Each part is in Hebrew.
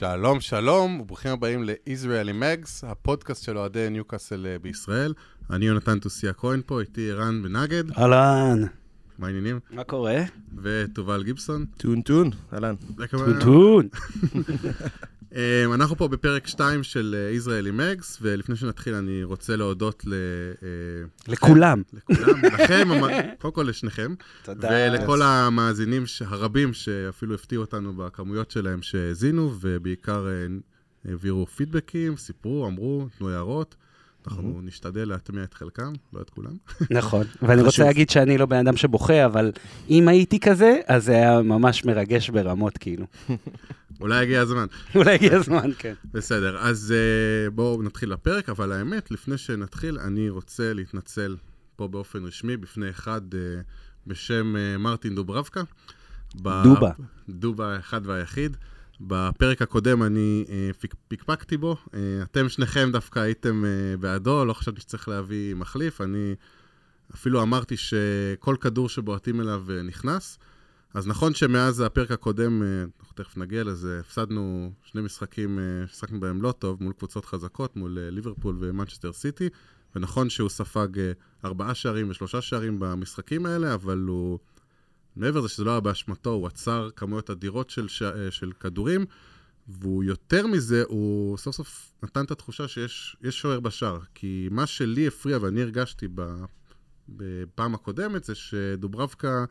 שלום, שלום, וברוכים הבאים ל-Israeli Mags, הפודקאסט של אוהדי ניוקאסל אה, בישראל. אני יונתן תוסיה כהן פה, איתי ערן בנגד. אהלן. מה העניינים? מה קורה? ותובל גיבסון. טון טון, אהלן. טון טון. Um, אנחנו פה בפרק 2 של Israeli Mags, ולפני שנתחיל אני רוצה להודות ל... uh, לכולם. לכולם, לכם, קודם כל לשניכם. תודה. ולכל המאזינים הרבים שאפילו הפתיעו אותנו בכמויות שלהם שהאזינו, ובעיקר אה, העבירו פידבקים, סיפרו, אמרו, תנו הערות. אנחנו נשתדל להטמיע את חלקם, לא את כולם. נכון. ואני רוצה. להגיד שאני לא בן אדם שבוכה, אבל אם הייתי כזה, אז זה היה ממש מרגש ברמות, כאילו. אולי הגיע הזמן. אולי הגיע הזמן, כן. בסדר, אז uh, בואו נתחיל לפרק, אבל האמת, לפני שנתחיל, אני רוצה להתנצל פה באופן רשמי בפני אחד uh, בשם uh, מרטין דוברבקה. דובה. דובה האחד והיחיד. בפרק הקודם אני פיק, פיקפקתי בו, אתם שניכם דווקא הייתם בעדו, לא חשבתי שצריך להביא מחליף, אני אפילו אמרתי שכל כדור שבועטים אליו נכנס. אז נכון שמאז הפרק הקודם, אה, אנחנו תכף נגיע לזה, הפסדנו שני משחקים אה, ששחקנו בהם לא טוב, מול קבוצות חזקות, מול אה, ליברפול ומנצ'סטר סיטי, ונכון שהוא ספג אה, ארבעה שערים ושלושה שערים במשחקים האלה, אבל הוא, מעבר לזה שזה לא היה באשמתו, הוא עצר כמויות אדירות של, ש... אה, של כדורים, והוא יותר מזה, הוא סוף סוף נתן את התחושה שיש יש שוער בשער. כי מה שלי הפריע ואני הרגשתי. בפעם הקודמת זה שדוברבקה...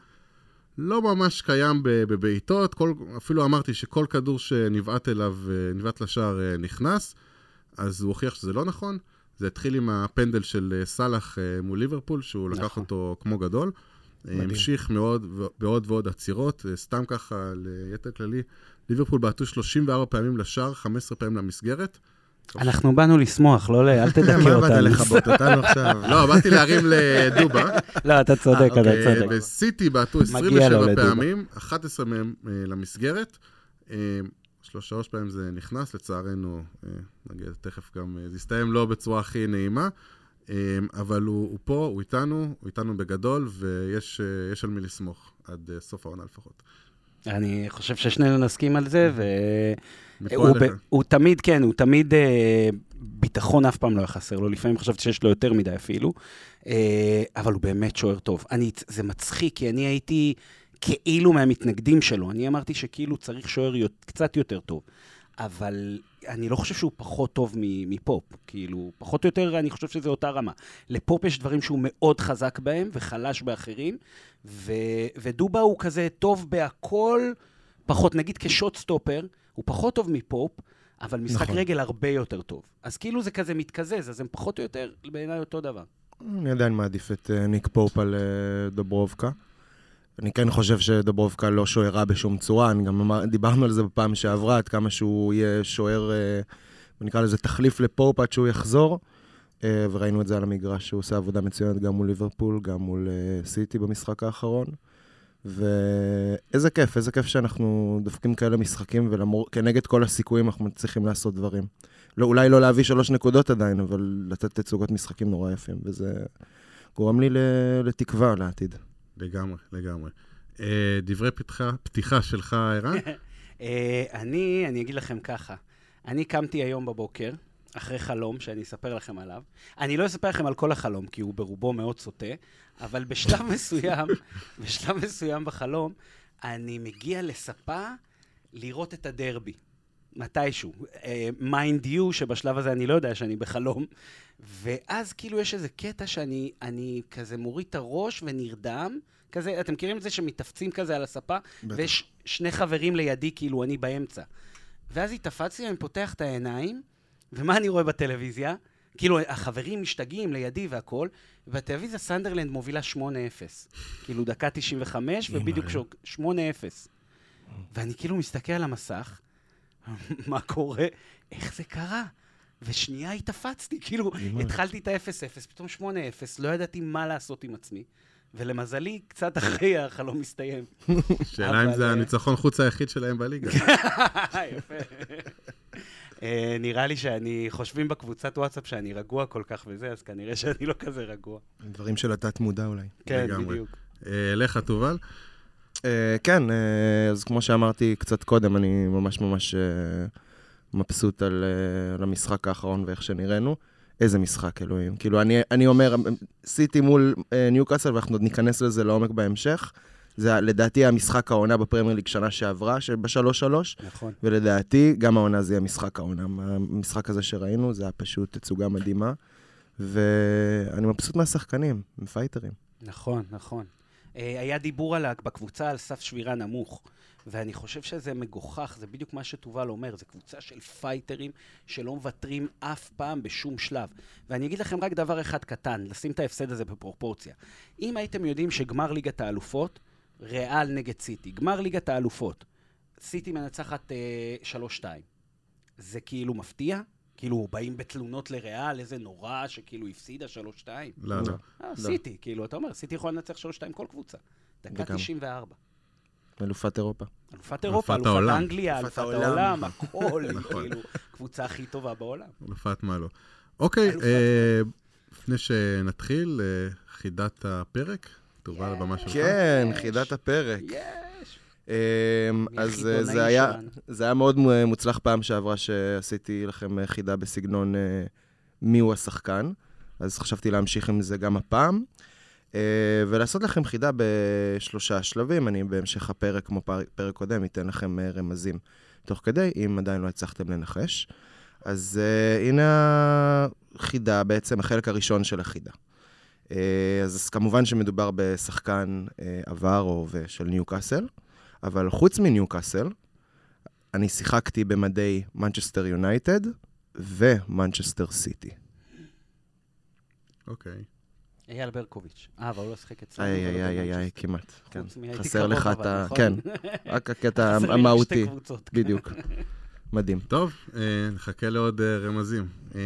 לא ממש קיים בבעיטות, אפילו אמרתי שכל כדור שנבעט אליו, אה, נבעט לשער, אה, נכנס, אז הוא הוכיח שזה לא נכון. זה התחיל עם הפנדל של אה, סאלח מול ליברפול, שהוא לקח נכון. אותו כמו גדול. מדהים. המשיך מאוד, בעוד ועוד עצירות, סתם ככה ליתר כללי. ליברפול בעטו 34 פעמים לשער, 15 פעמים למסגרת. אנחנו באנו לשמוח, לא ל... אל תדכא מה באת אותנו. לכבות אותנו עכשיו? לא, באתי להרים לדובה. לא, אתה צודק, אתה אוקיי, צודק. וסיטי בעטו מגיע לו 27 לדובה. פעמים, 11 מהם אה, למסגרת. אה, שלוש שלוש פעמים זה נכנס, לצערנו, אה, נגיד תכף גם, אה, זה יסתיים לא בצורה הכי נעימה, אה, אבל הוא, הוא פה, הוא איתנו, הוא איתנו בגדול, ויש אה, יש על מי לסמוך, עד אה, סוף העונה לפחות. אני חושב ששנינו נסכים על זה, ו... מפה הוא, ב... אליך. הוא תמיד, כן, הוא תמיד, אה, ביטחון אף פעם לא היה חסר לו, לפעמים חשבתי שיש לו יותר מדי אפילו, אה, אבל הוא באמת שוער טוב. אני, זה מצחיק, כי אני הייתי כאילו מהמתנגדים שלו, אני אמרתי שכאילו צריך שוער קצת יותר טוב, אבל אני לא חושב שהוא פחות טוב מפופ, כאילו, פחות או יותר אני חושב שזה אותה רמה. לפופ יש דברים שהוא מאוד חזק בהם וחלש באחרים, ו... ודובה הוא כזה טוב בהכל, פחות, נגיד כשוט סטופר, הוא פחות טוב מפופ, אבל משחק נכון. רגל הרבה יותר טוב. אז כאילו זה כזה מתקזז, אז הם פחות או יותר בעיניי אותו דבר. אני עדיין מעדיף את אה, ניק פופ על אה, דוברובקה. אני כן חושב שדוברובקה לא שוער רע בשום צורה, אני גם אמר, דיברנו על זה בפעם שעברה, עד כמה שהוא יהיה שוער, אה, נקרא לזה תחליף לפופ עד שהוא יחזור, אה, וראינו את זה על המגרש, שהוא עושה עבודה מצוינת גם מול ליברפול, גם מול אה, סיטי במשחק האחרון. ואיזה כיף, איזה כיף שאנחנו דופקים כאלה משחקים, וכנגד כל הסיכויים אנחנו מצליחים לעשות דברים. לא, אולי לא להביא שלוש נקודות עדיין, אבל לתת תצוגות משחקים נורא יפים, וזה גורם לי לתקווה לעתיד. לגמרי, לגמרי. אה, דברי פתיחה, פתיחה שלך, ערן? אה, אני, אני אגיד לכם ככה, אני קמתי היום בבוקר, אחרי חלום שאני אספר לכם עליו. אני לא אספר לכם על כל החלום, כי הוא ברובו מאוד סוטה, אבל בשלב מסוים, בשלב מסוים בחלום, אני מגיע לספה לראות את הדרבי. מתישהו. mind uh, you, שבשלב הזה אני לא יודע שאני בחלום, ואז כאילו יש איזה קטע שאני אני כזה מוריד את הראש ונרדם, כזה, אתם מכירים את זה שמתעפצים כזה על הספה? בטח. ויש שני חברים לידי, כאילו אני באמצע. ואז התעפצתי, אני פותח את העיניים, ומה אני רואה בטלוויזיה? כאילו, החברים משתגעים לידי והכול, ובטלוויזיה סנדרלנד מובילה 8-0. כאילו, דקה 95, ובדיוק ש... 8-0. ואני כאילו מסתכל על המסך, מה קורה? איך זה קרה? ושנייה התאפצתי, כאילו. התחלתי את ה-0-0, פתאום 8-0, לא ידעתי מה לעשות עם עצמי. ולמזלי, קצת אחרי החלום מסתיים. שאלה אם זה אה, הניצחון חוץ היחיד שלהם בליגה. יפה. אה, נראה לי שאני, חושבים בקבוצת וואטסאפ שאני רגוע כל כך וזה, אז כנראה שאני לא כזה רגוע. דברים של התת-מודע אולי. כן. בדיוק. אה, לך, תובל. כן, אז כמו שאמרתי קצת קודם, אני ממש ממש uh, מבסוט על, אה, על המשחק האחרון ואיך שנראינו. איזה משחק, אלוהים. כאילו, אני, אני אומר, סיטי מול אה, ניוקאסל, ואנחנו עוד ניכנס לזה לעומק בהמשך. זה לדעתי המשחק העונה בפרמייר ליג שנה שעברה, שבשלוש שלוש, נכון. ולדעתי גם העונה זה יהיה משחק העונה. המשחק הזה שראינו, זה היה פשוט תצוגה מדהימה, ואני מבסוט מהשחקנים, הם fighterים. נכון, נכון. אה, היה דיבור על, בקבוצה על סף שבירה נמוך, ואני חושב שזה מגוחך, זה בדיוק מה שתובל אומר, זו קבוצה של fighterים שלא מוותרים אף פעם בשום שלב. ואני אגיד לכם רק דבר אחד קטן, לשים את ההפסד הזה בפרופורציה. אם הייתם יודעים שגמר ליגת האלופות, ריאל נגד סיטי, גמר ליגת האלופות, סיטי מנצחת אה, 3-2, זה כאילו מפתיע? כאילו, באים בתלונות לריאל, איזה נורא שכאילו הפסידה 3-2. לא, לא. אה, סיטי, כאילו, אתה אומר, סיטי יכולה לנצח 3-2 כל קבוצה. דקה וגם- 94. אלופת אירופה. אלופת אירופה, אלופת אלופת. אנגליה, אלופת אלופת העולם. העולם, הכל, נכון. כאילו, קבוצה הכי טובה בעולם. אלופת מה לא. אוקיי, אה, לפני שנתחיל, אה, חידת הפרק, תובל על הבמה שלך. כן, יש. חידת הפרק. יש. אמ, אז אה, זה היה. זה היה מאוד מו- מוצלח פעם שעברה שעשיתי לכם אה, חידה בסגנון אה, מיהו השחקן, אז חשבתי להמשיך עם זה גם הפעם, אה, ולעשות לכם חידה בשלושה שלבים. אני בהמשך הפרק, כמו פר- פרק קודם, אתן לכם אה, רמזים תוך כדי, אם עדיין לא הצלחתם לנחש. אז uh, הנה החידה, בעצם החלק הראשון של החידה. Uh, אז כמובן שמדובר בשחקן uh, עבר או של ניוקאסל, אבל חוץ מניוקאסל, אני שיחקתי במדי מנצ'סטר יונייטד ומנצ'סטר סיטי. אוקיי. אייל ברקוביץ'. אה, אבל הוא לא שיחק אצלנו. איי, איי, איי, איי, במנצ'סטר. כמעט. כן. חסר לך את ה... נכון? כן, רק הקטע המהותי. בדיוק. מדהים. טוב, אה, נחכה לעוד אה, רמזים. אה,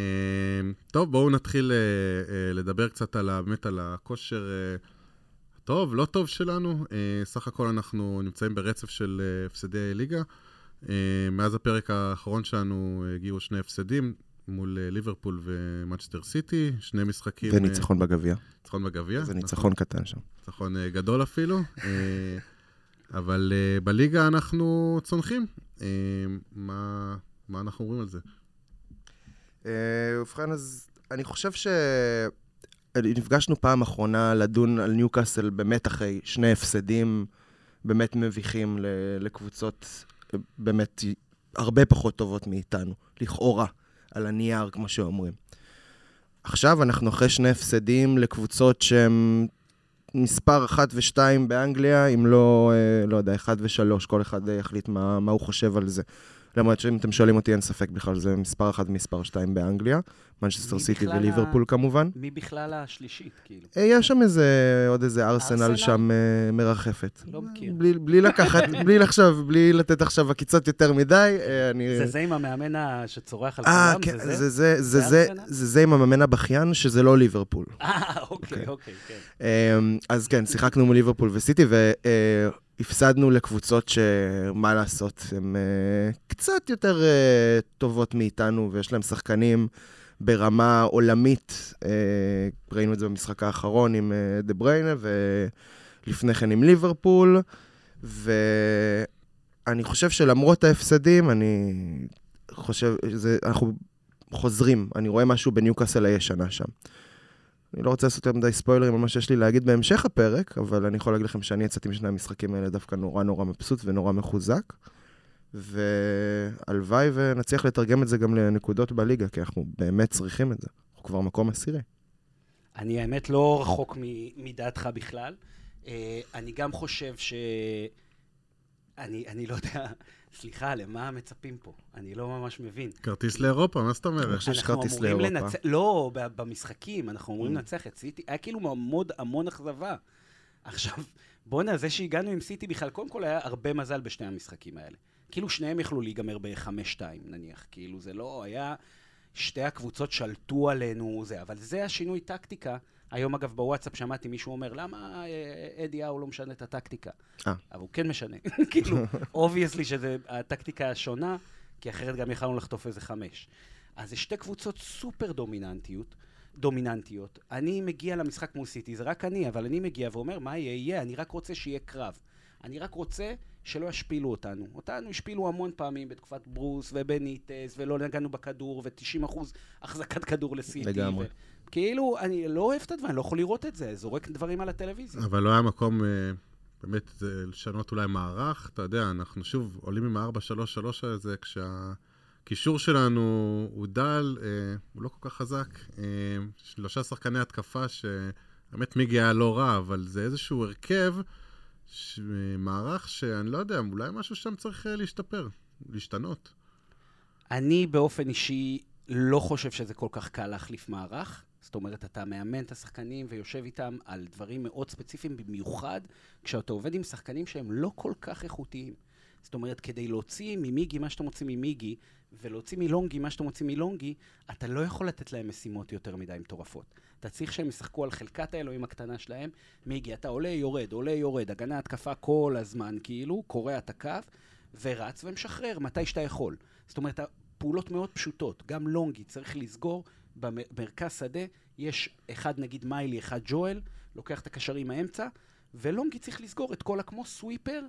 טוב, בואו נתחיל לדבר קצת על, באמת על הכושר אה, טוב, לא טוב שלנו. סך הכל אנחנו נמצאים ברצף של הפסדי ליגה. מאז הפרק האחרון שלנו הגיעו שני הפסדים מול אה, ליברפול ומנצ'סטר סיטי, שני משחקים. אה, וניצחון בגביע. ניצחון בגביע. זה נכון. ניצחון קטן שם. ניצחון אה, גדול אפילו, אבל בליגה אנחנו צונחים. מה, מה אנחנו אומרים על זה? ובכן, אז אני חושב ש... נפגשנו פעם אחרונה לדון על ניוקאסל באמת אחרי שני הפסדים באמת מביכים לקבוצות באמת הרבה פחות טובות מאיתנו, לכאורה, על הנייר, כמו שאומרים. עכשיו אנחנו אחרי שני הפסדים לקבוצות שהן מספר 1 ו-2 באנגליה, אם לא, אה, לא יודע, 1 ו-3, כל אחד יחליט מה, מה הוא חושב על זה. למרות שאם אתם שואלים אותי, אין ספק בכלל, זה מספר 1 ומספר 2 באנגליה, מנצ'סטר סיטי וליברפול כמובן. מי בכלל השלישית, כאילו? אה, יש שם איזה, עוד איזה ארסנל ארסנל? שם אה, מרחפת. לא מכיר. בלי, בלי לקחת, בלי לחשוב, בלי לתת עכשיו עקיצות יותר מדי, אה, אני... זה זה עם המאמן ה- שצורח על אה, כולם? כן, זה זה זה? זה, זה זה זה, עם המאמן הבכיין, שזה לא ליברפול. אה, אוקיי, אוקיי, כן. אמ, אז כן, שיחקנו מול ליברפול וסיטי, והפסדנו לקבוצות שמה לעשות, הן אה, קצת יותר אה, טובות מאיתנו, ויש להם שחקנים ברמה עולמית. אה, ראינו את זה במשחק האחרון עם אה, דה בריינה, ולפני כן עם ליברפול, ואני חושב שלמרות ההפסדים, אני חושב, זה, אנחנו חוזרים, אני רואה משהו בניוקאסל הישנה שם. אני לא רוצה לעשות יותר מדי ספוילרים על מה שיש לי להגיד בהמשך הפרק, אבל אני יכול להגיד לכם שאני יצאתי משני המשחקים האלה דווקא נורא נורא מבסוט ונורא מחוזק. והלוואי ונצליח לתרגם את זה גם לנקודות בליגה, כי אנחנו באמת צריכים את זה. אנחנו כבר מקום עשירי. אני האמת לא רחוק מ- מדעתך בכלל. אה, אני גם חושב ש... אני, אני לא יודע, סליחה, למה מצפים פה? אני לא ממש מבין. כרטיס לאירופה, מה זאת אני אומרת? חושב שיש אנחנו כרטיס אמורים לאירופה. לנצח, לא, ב- במשחקים, אנחנו אמורים Mm. לנצח את סיטי. היה כאילו מאוד המון אכזבה. עכשיו, בואנה, זה שהגענו עם סיטי בכלל, קודם כל היה הרבה מזל בשני המשחקים האלה. כאילו שניהם יכלו להיגמר ב-5-2 נניח, כאילו זה לא היה... שתי הקבוצות שלטו עלינו, זה, אבל זה השינוי טקטיקה. היום אגב בוואטסאפ שמעתי מישהו אומר, למה אה, אדי האו לא משנה את הטקטיקה? אה. אבל הוא כן משנה. כאילו, obviously שהטקטיקה השונה, כי אחרת גם יכלנו לחטוף איזה חמש. אז זה שתי קבוצות סופר דומיננטיות, דומיננטיות. אני מגיע למשחק מול סיטי, זה רק אני, אבל אני מגיע ואומר, מה יהיה? יהיה, אני רק רוצה שיהיה קרב. אני רק רוצה שלא ישפילו אותנו. אותנו השפילו המון פעמים בתקופת ברוס ובניטס, ולא נגענו בכדור, ו-90% החזקת כדור לסיטי. לגמרי. ו... כאילו, אני לא אוהב את הדברים, אני לא יכול לראות את זה, זורק דברים על הטלוויזיה. אבל לא היה מקום, אה, באמת, זה לשנות אולי מערך, אתה יודע, אנחנו שוב עולים עם ה-4-3-3 הזה, כשהקישור שלנו הוא דל, אה, הוא לא כל כך חזק. אה, שלושה שחקני התקפה, שבאמת מיגי היה לא רע, אבל זה איזשהו הרכב, ש- מערך שאני לא יודע, אולי משהו שם צריך אה, להשתפר, להשתנות. אני באופן אישי לא חושב שזה כל כך קל להחליף מערך. זאת אומרת, אתה מאמן את השחקנים ויושב איתם על דברים מאוד ספציפיים, במיוחד כשאתה עובד עם שחקנים שהם לא כל כך איכותיים. זאת אומרת, כדי להוציא ממיגי מה שאתה מוציא ממיגי, ולהוציא מלונגי מה שאתה מוציא מלונגי, אתה לא יכול לתת להם משימות יותר מדי מטורפות. אתה צריך שהם ישחקו על חלקת האלוהים הקטנה שלהם. מיגי, אתה עולה, יורד, עולה, יורד, הגנה, התקפה כל הזמן, כאילו, קורע את הקו, ורץ ומשחרר מתי שאתה יכול. זאת אומרת, פעולות מאוד פשוטות. גם לונגי צריך לסגור במרכז שדה, יש אחד נגיד מיילי, אחד ג'ואל, לוקח את הקשרים האמצע, ולונגי צריך לסגור את כל הכמו סוויפר,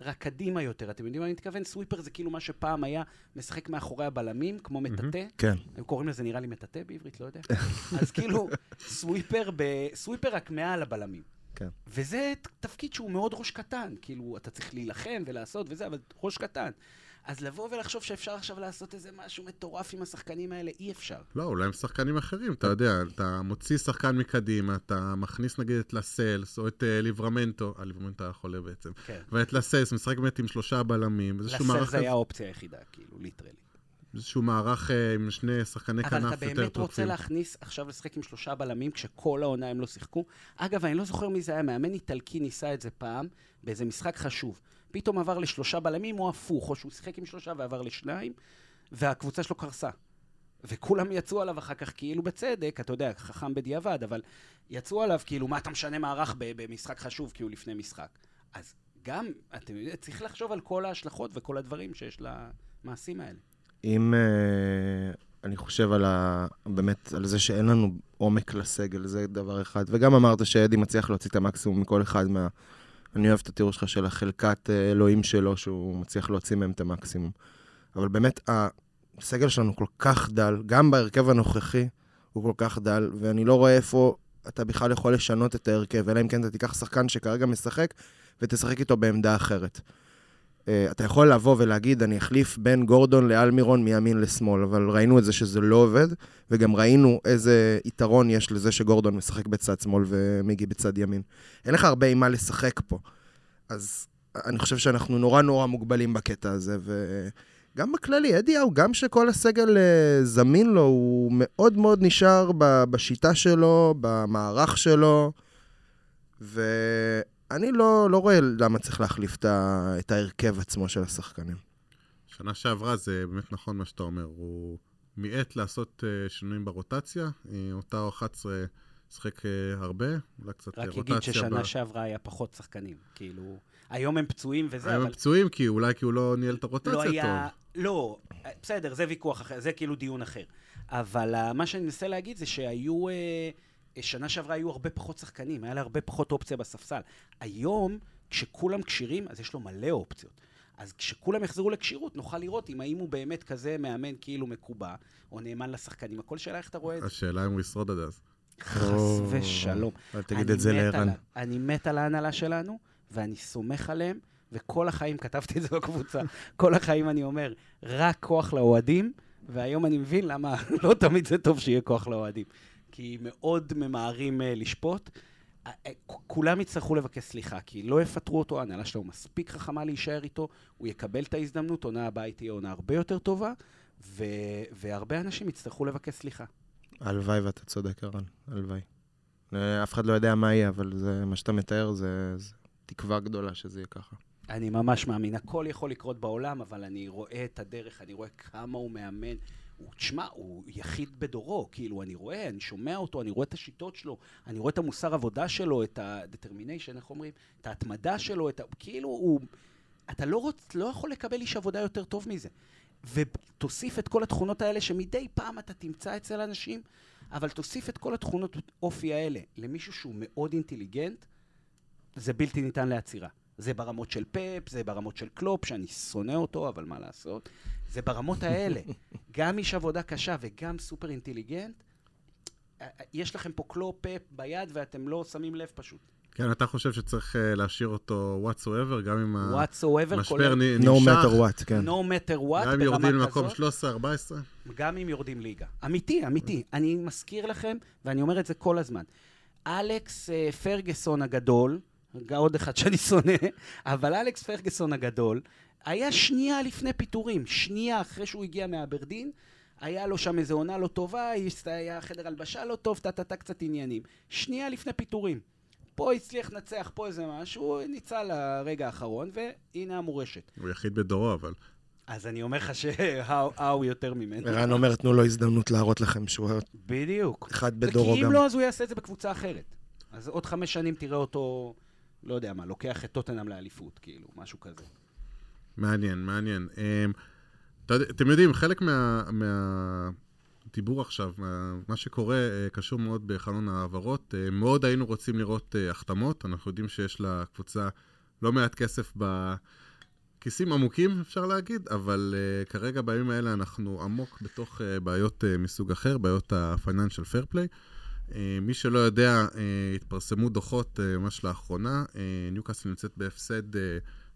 רק קדימה יותר. אתם יודעים מה אני מתכוון? סוויפר זה כאילו מה שפעם היה משחק מאחורי הבלמים, כמו מטאטא. כן. הם קוראים לזה נראה לי מטאטא בעברית, לא יודע. אז כאילו, סוויפר, ב... סוויפר רק מעל הבלמים. כן. וזה תפקיד שהוא מאוד ראש קטן. כאילו, אתה צריך להילחם ולעשות וזה, אבל ראש קטן. אז לבוא ולחשוב שאפשר עכשיו לעשות איזה משהו מטורף עם השחקנים האלה, אי אפשר. לא, אולי עם שחקנים אחרים, אתה יודע, אתה מוציא שחקן מקדימה, אתה מכניס נגיד את לסלס, או את אה, ליברמנטו, אה, ליברמנטו היה חולה בעצם, כן. ואת לסלס, משחק באמת עם שלושה בלמים, איזשהו לסל מערך, זה היה האופציה היחידה, כאילו, ליטרלי. איזשהו מערך אה, עם שני שחקני אבל כנף אתה יותר באמת רוצה טובים. להכניס עכשיו לשחק עם שלושה בלמים כשכל העונה הם לא שיחקו? אגב, אני לא זוכר מי זה היה, מאמן איטלקי ניסה את זה פעם, באיזה משחק חשוב. פתאום עבר לשלושה בלמים או הפוך, או שהוא שיחק עם שלושה ועבר לשניים, והקבוצה שלו קרסה. וכולם יצאו עליו אחר כך כאילו בצדק, אתה יודע, חכם בדיעבד, אבל יצאו עליו כאילו, מה אתה משנה מערך במשחק חשוב, כי הוא לפני משחק. אז גם, אתם יודעים, צריך לחשוב על כל ההשלכות וכל הדברים שיש למעשים האלה. אם אה, אני חושב על ה... באמת, על זה שאין לנו עומק לסגל, זה דבר אחד. וגם אמרת שאדי מצליח להוציא את המקסימום מכל אחד מה... אני אוהב את התיאור שלך של החלקת אה, אלוהים שלו, שהוא מצליח להוציא מהם את המקסימום. אבל באמת, הסגל שלנו כל כך דל, גם בהרכב הנוכחי הוא כל כך דל, ואני לא רואה איפה אתה בכלל יכול לשנות את ההרכב, אלא אם כן אתה תיקח שחקן שכרגע משחק ותשחק איתו בעמדה אחרת. Uh, אתה יכול לבוא ולהגיד, אני אחליף בין גורדון לאלמירון מימין לשמאל, אבל ראינו את זה שזה לא עובד, וגם ראינו איזה יתרון יש לזה שגורדון משחק בצד שמאל ומיגי בצד ימין. אין לך הרבה עם מה לשחק פה. אז אני חושב שאנחנו נורא נורא מוגבלים בקטע הזה, וגם בכללי, אדי האו, גם שכל הסגל uh, זמין לו, הוא מאוד מאוד נשאר בשיטה שלו, במערך שלו, ואני לא, לא רואה למה צריך להחליף את, ה- את ההרכב עצמו של השחקנים. שנה שעברה זה באמת נכון מה שאתה אומר, הוא מיעט לעשות אה, שינויים ברוטציה, אה, אותה 11 שיחק אה, הרבה, אולי קצת רק רוטציה. אגיד ששנה ב- שעברה היה פחות שחקנים. כאילו, היום הם פצועים וזה, היום אבל הם פצועים, כי אולי כי הוא לא ניהל את הרוטציה לא טוב. היה... לא, בסדר, זה ויכוח אחר, זה כאילו דיון אחר. אבל מה שאני מנסה להגיד זה שהיו... אה, שנה שעברה היו הרבה פחות שחקנים, היה לה הרבה פחות אופציה בספסל. היום, כשכולם כשירים, אז יש לו מלא אופציות. אז כשכולם יחזרו לכשירות, נוכל לראות אם האם הוא באמת כזה מאמן כאילו מקובע, או נאמן לשחקנים. הכל שאלה איך אתה רואה את זה. השאלה אם הוא ישרוד עד אז. חס ושלום. אל תגיד את זה לערן. אני מת על ההנהלה שלנו, ואני סומך עליהם, וכל החיים, כתבתי את זה בקבוצה, כל החיים אני אומר, רק כוח לאוהדים, והיום אני מבין למה לא תמיד זה טוב שיהיה כוח לאוהדים. כי מאוד ממהרים אה, לשפוט. אה, אה, כולם יצטרכו לבקש סליחה, כי לא יפטרו אותו, ההנהלה שלו מספיק חכמה להישאר איתו, הוא יקבל את ההזדמנות, עונה הבאה תהיה עונה הרבה יותר טובה, ו- והרבה אנשים יצטרכו לבקש סליחה. הלוואי ואתה צודק, ערן, הלוואי. אף אחד לא יודע מה יהיה, אבל זה, מה שאתה מתאר זה, זה תקווה גדולה שזה יהיה ככה. אני ממש מאמין, הכל יכול לקרות בעולם, אבל אני רואה את הדרך, אני רואה כמה הוא מאמן. הוא, תשמע, הוא יחיד בדורו, כאילו, אני רואה, אני שומע אותו, אני רואה את השיטות שלו, אני רואה את המוסר עבודה שלו, את ה-determination, איך אומרים? את ההתמדה שלו, את ה... כאילו, הוא... אתה לא, רוצ, לא יכול לקבל איש עבודה יותר טוב מזה. ותוסיף את כל התכונות האלה שמדי פעם אתה תמצא אצל אנשים, אבל תוסיף את כל התכונות אופי האלה למישהו שהוא מאוד אינטליגנט, זה בלתי ניתן לעצירה. זה ברמות של פפ, זה ברמות של קלופ, שאני שונא אותו, אבל מה לעשות? זה ברמות האלה. גם איש עבודה קשה וגם סופר אינטליגנט, אה, אה, יש לכם פה קלופ, פפ ביד, ואתם לא שמים לב פשוט. כן, אתה חושב שצריך אה, להשאיר אותו whatsoever, גם אם המשבר כולל נ- no נמשך, matter what, כן. no matter what, גם אם יורדים ברמה למקום כזאת, 13-14? גם אם יורדים ליגה. אמיתי, אמיתי. אני מזכיר לכם, ואני אומר את זה כל הזמן. אלכס פרגוסון הגדול, עוד אחד שאני שונא, אבל אלכס פרגוסון הגדול, היה שנייה לפני פיטורים, שנייה אחרי שהוא הגיע מאברדין, היה לו שם איזו עונה לא טובה, היה חדר הלבשה לא טוב, טה-טה-טה קצת עניינים. שנייה לפני פיטורים. פה הצליח לנצח פה איזה משהו, ניצל לרגע האחרון, והנה המורשת. הוא יחיד בדורו, אבל... אז אני אומר לך שהאו יותר ממנו. ערן אומר, תנו לו הזדמנות להראות לכם שהוא בדיוק. אחד בדורו כי גם. אם לא, אז הוא יעשה את זה בקבוצה אחרת. אז עוד חמש שנים תראה אותו, לא יודע מה, לוקח את טוטנאם לאליפות, כאילו, משהו כזה. מעניין, מעניין. אמ, אתם יודעים, חלק מה- מהדיבור עכשיו, מה- מה שקורה, אה, קשור מאוד בחלון ההעברות. אה, מאוד היינו רוצים לראות אה, החתמות. אנחנו יודעים שיש לקבוצה לא מעט כסף בכיסים עמוקים, אפשר להגיד, אבל אה, כרגע בימים האלה אנחנו עמוק בתוך אה, בעיות אה, מסוג אחר, בעיות ה-financial fair play. אה, מי שלא יודע, אה, התפרסמו דוחות אה, ממש לאחרונה. ניוקאסל נמצאת בהפסד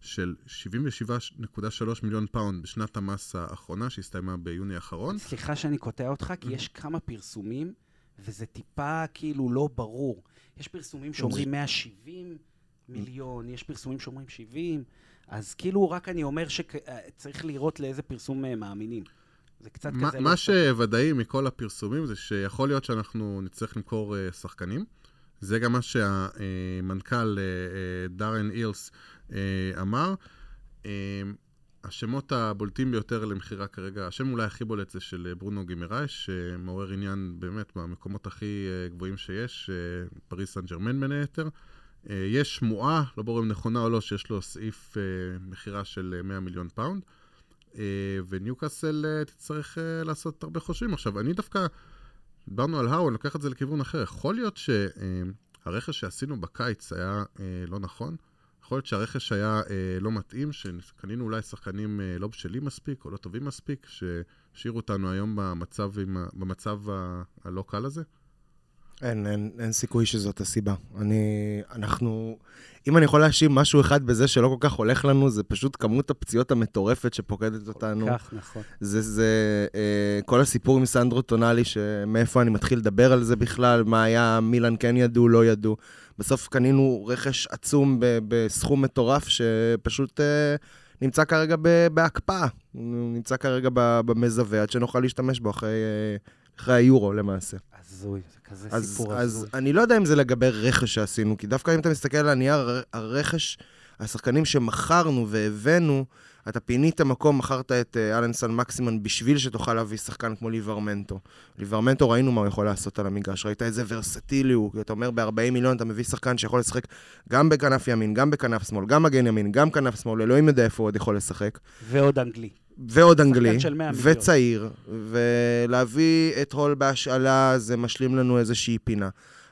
של 77.3 מיליון פאונד בשנת המס האחרונה, שהסתיימה ביוני האחרון. סליחה שאני קוטע אותך, כי יש כמה פרסומים, וזה טיפה כאילו לא ברור. יש פרסומים שאומרים 170 מיליון, יש פרסומים שאומרים 70, אז כאילו רק אני אומר שצריך לראות לאיזה פרסום מאמינים. זה קצת מה, כזה... מה לא שוודאי מכל הפרסומים זה שיכול להיות שאנחנו נצטרך למכור uh, שחקנים. זה גם מה שהמנכ"ל uh, uh, דארן אילס uh, אמר. Uh, השמות הבולטים ביותר למכירה כרגע, השם אולי הכי בולט זה של ברונו גימראי, שמעורר עניין באמת במקומות הכי גבוהים שיש, אה, פריס סן ג'רמן בין היתר. אה, יש שמועה, לא ברור אם נכונה או לא, שיש לו סעיף אה, מכירה של אה, 100 מיליון פאונד. אה, וניוקאסל אה, תצטרך אה, לעשות הרבה חושבים. עכשיו, אני דווקא, דיברנו על האו, אני לוקח את זה לכיוון אחר. יכול להיות שהרכש שעשינו בקיץ היה לא נכון? יכול להיות שהרכש היה לא מתאים, שקנינו אולי שחקנים לא בשלים מספיק או לא טובים מספיק, שהשאירו אותנו היום במצב, במצב הלא קל הזה? אין, אין, אין סיכוי שזאת הסיבה. אני, אנחנו, אם אני יכול להאשים משהו אחד בזה שלא כל כך הולך לנו, זה פשוט כמות הפציעות המטורפת שפוקדת אותנו. כך, נכון. זה, זה אה, כל הסיפור עם סנדרו טונאלי, שמאיפה אני מתחיל לדבר על זה בכלל, מה היה, מילאן כן ידעו, לא ידעו. בסוף קנינו רכש עצום ב, בסכום מטורף, שפשוט אה, נמצא כרגע ב, בהקפאה. נמצא כרגע במזווה, עד שנוכל להשתמש בו אחרי, אה, אחרי היורו למעשה. הזוי, זה כזה אז, סיפור אז הזוי. אני לא יודע אם זה לגבי רכש שעשינו, כי דווקא אם אתה מסתכל על הנייר, הר- הרכש, השחקנים שמכרנו והבאנו, אתה פינית מקום, מכרת את אה, אלנסון מקסימן בשביל שתוכל להביא שחקן כמו ליברמנטו. ליברמנטו, ראינו מה הוא יכול לעשות על המגרש, ראית איזה ורסטילי הוא, אתה אומר ב-40 מיליון אתה מביא שחקן שיכול לשחק גם בכנף ימין, גם בכנף שמאל, גם מגן ימין, גם כנף שמאל, אלוהים יודע איפה הוא עוד יכול לשחק. ועוד אנגלי. ועוד אנגלי, של 100 מיליון. וצעיר, ולהביא את הול בהשאלה זה משלים לנו איזושהי פינה.